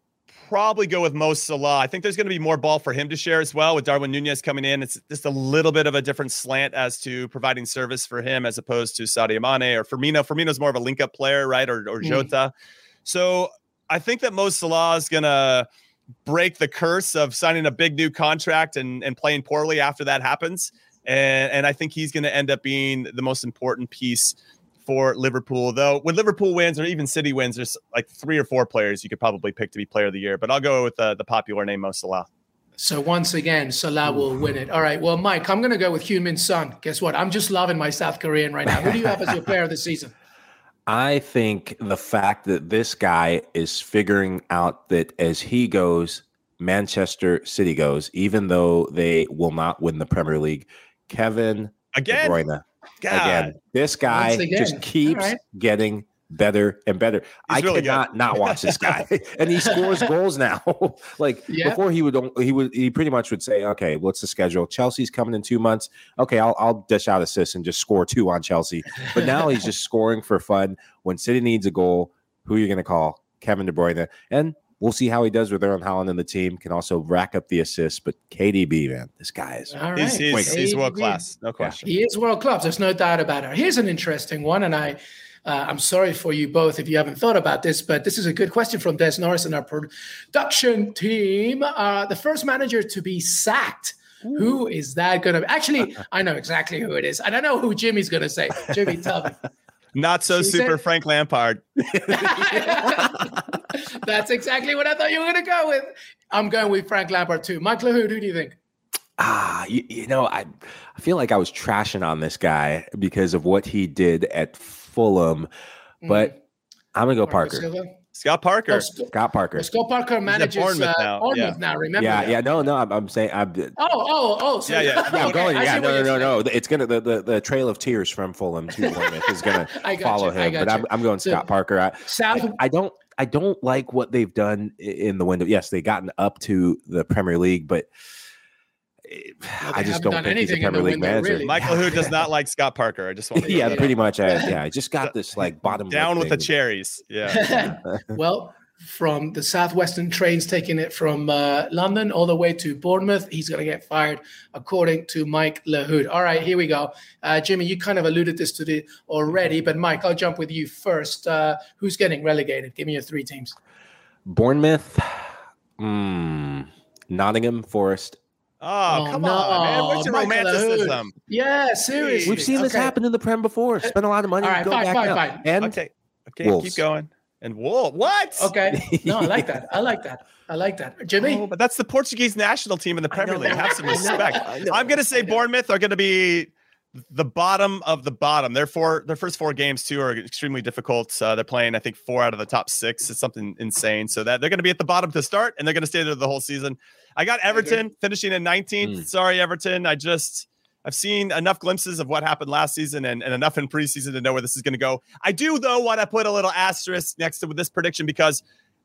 probably go with Mo Salah. I think there's gonna be more ball for him to share as well with Darwin Nunez coming in. It's just a little bit of a different slant as to providing service for him as opposed to Sadio Mane or Firmino. Firmino's more of a link-up player, right? Or or Mm. Jota. So I think that Mo Salah is gonna break the curse of signing a big new contract and, and playing poorly after that happens. And, and I think he's going to end up being the most important piece for Liverpool. Though when Liverpool wins or even City wins, there's like three or four players you could probably pick to be player of the year. But I'll go with the, the popular name Mo Salah. So once again, Salah will win it. All right. Well, Mike, I'm going to go with Heung-min Son. Guess what? I'm just loving my South Korean right now. Who do you have as your player of the season? I think the fact that this guy is figuring out that as he goes, Manchester City goes, even though they will not win the Premier League. Kevin Again, De Bruyne. Again, this guy again. just keeps All right. getting better and better. I really good. cannot not watch this guy, and he scores goals now. like Yeah. before, he would he would he pretty much would say, "Okay, what's the schedule? Chelsea's coming in two months. Okay, I'll I'll dish out assists and just score two on Chelsea." But now he's just scoring for fun. When City needs a goal, who are you going to call? Kevin De Bruyne, and We'll see how he does with Erling Haaland and the team. Can also rack up the assists, but KDB, man, this guy is All right. He's, he's, he's world class, no question. He is world class. There's no doubt about it. Here's an interesting one, and I, uh, I'm sorry for you both if you haven't thought about this, but this is a good question from Des Norris and our production team. Uh, the first manager to be sacked. Who is that going to be? Actually, I know exactly who it is. And I don't know who Jimmy's going to say. Jimmy, tell me. Not so She super said- Frank Lampard. That's exactly what I thought you were going to go with. I'm going with Frank Lampard too. Mike Lahoud, who do you think? Ah, you, you know, I I feel like I was trashing on this guy because of what he did at Fulham, but I'm gonna go Mm. Marco Parker. Scott Parker. Oh, Sc- Scott Parker. well, Scott Parker manages Bournemouth uh, now, Bournemouth yeah. now. Remember? Yeah, that. yeah, no, no, I'm, I'm saying I'm. Oh, oh, oh. So Yeah, yeah. Yeah, I'm okay, going. Yeah, no, no, no, no. It's gonna the, the, the trail of tears from Fulham to Bournemouth is gonna I follow you, him. got But I'm. I'm going So- Scott Parker. I, South. I, I don't I don't like what they've done in the window. Yes, they've gotten up to the Premier League, but Well, I just don't done think he's a anything Premier League manager. really. Michael Who does not like Scott Parker. I just want to yeah, Yeah. pretty much. I, yeah, I just got this like bottom down lip with the cherries. Yeah. well, from the Southwestern trains taking it from uh, London all the way to Bournemouth, he's going to get fired, according to Mike Lahoud. All right, here we go. Uh, Jimmy, you kind of alluded this to the already, but Mike, I'll jump with you first. Uh, who's getting relegated? Give me your three teams. Bournemouth, mm, Nottingham Forest. Oh, Oh, come no, on, man. What's your Michael romanticism? Yeah, seriously. We've seen this happen in the Prem before. Uh, Spend a lot of money. All right, go fine, back fine, up. fine. And Okay. Okay, Wolves. keep going. And Wolf. What? Okay. No, I like that. I like that. I like that. Jimmy? Oh, but that's the Portuguese national team in the Premier. League. Have some respect. I'm going to say Bournemouth are going to be the bottom of the bottom. Their four, their first four games too are extremely difficult. Uh, they're playing, I think, four out of the top six. It's something insane. So that they're going to be at the bottom to start, and they're going to stay there the whole season. I got Everton finishing in 19th. Mm. Sorry, Everton. I just I've seen enough glimpses of what happened last season and, and enough in preseason to know where this is going to go. I do though want to put a little asterisk next to this prediction because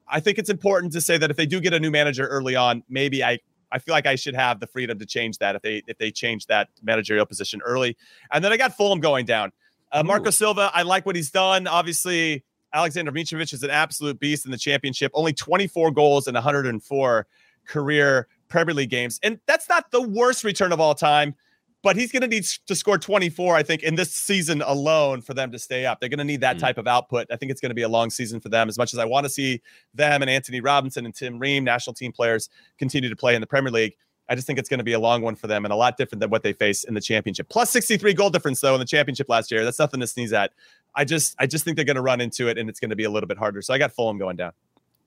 I think it's important to say that if they do get a new manager early on, maybe I I feel like I should have the freedom to change that if they if they change that managerial position early. And then I got Fulham going down. Uh, Marco Silva, I like what he's done. Obviously, Alexander Mitrovic is an absolute beast in the championship. Only 24 goals in 104 career Premier League games, and that's not the worst return of all time. But he's going to need to score 24, I think, in this season alone for them to stay up. They're going to need that Mm. type of output. I think it's going to be a long season for them. As much as I want to see them and Antonee Robinson and Tim Ream, national team players, continue to play in the Premier League, I just think it's going to be a long one for them and a lot different than what they face in the championship. Plus 63 goal difference though in the championship last year. That's nothing to sneeze at. I just I just think they're going to run into it and it's going to be a little bit harder. So I got Fulham going down.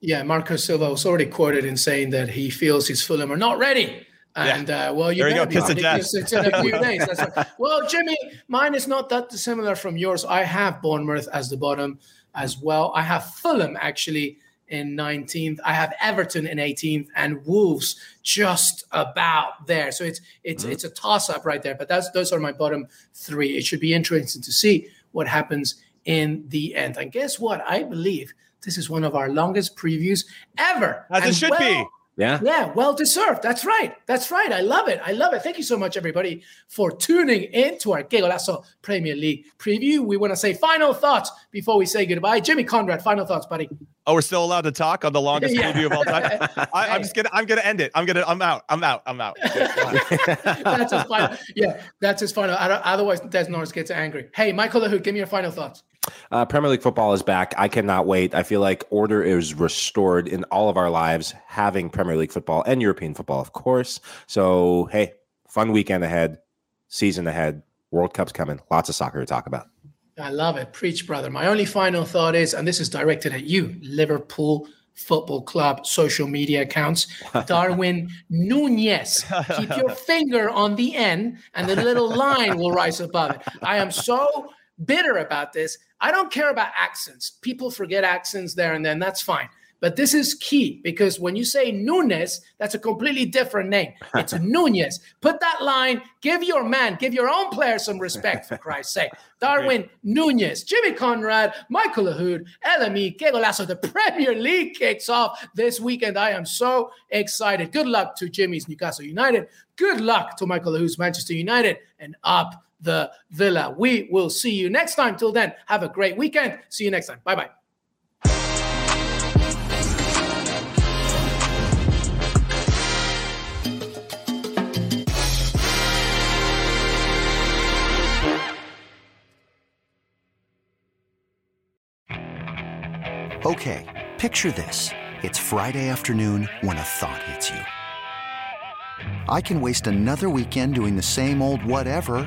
Yeah, Marco Silva was already quoted in saying that he feels his Fulham are not ready. And uh, well, you There you go, be kiss because death. it's in a few days. That's right. Well, Jimmy, mine is not that dissimilar from yours. I have Bournemouth as the bottom as well. I have Fulham actually in 19th. I have Everton in 18th, and Wolves just about there. So it's it's it's a toss up right there. But that's those are my bottom three. It should be interesting to see what happens in the end. And guess what? I believe this is one of our longest previews ever. As it should well- be. Yeah, yeah, well deserved. That's right. That's right. I love it. I love it. Thank you so much, everybody, for tuning in to our Que Golazo Premier League preview. We want to say final thoughts before we say goodbye. Jimmy Conrad, final thoughts, buddy. Oh, we're still allowed to talk on the longest Yeah. preview of all time. I, I'm just gonna I'm gonna end it. I'm gonna I'm out. I'm out. I'm out. that's his final. Yeah, that's his final. Otherwise, Des Norris gets angry. Hey, Michael Lahoud, give me your final thoughts. Uh, Premier League football is back. I cannot wait. I feel like order is restored in all of our lives, having Premier League football and European football, of course. So, hey, fun weekend ahead, season ahead, World Cup's coming. Lots of soccer to talk about. I love it. Preach, brother. My only final thought is, and this is directed at you, Liverpool Football Club social media accounts. Darwin Nunez. Keep your finger on the end, and the little line will rise above it. I am so bitter about this. I don't care about accents. People forget accents there and then. That's fine. But this is key because when you say Nunes, that's a completely different name. It's Nunez. Put that line, give your man, give your own player some respect, for Christ's sake. Darwin Nunez, Jimmy Conrad, Michael Lahoud, LME, Que Golazo. The Premier League kicks off this weekend. I am so excited. Good luck to Jimmy's Newcastle United. Good luck to Michael Lahoud's Manchester United and up the Villa. We will see you next time. Till then, have a great weekend. See you next time. Bye bye. Okay, picture this. It's Friday afternoon when a thought hits you. I can waste another weekend doing the same old whatever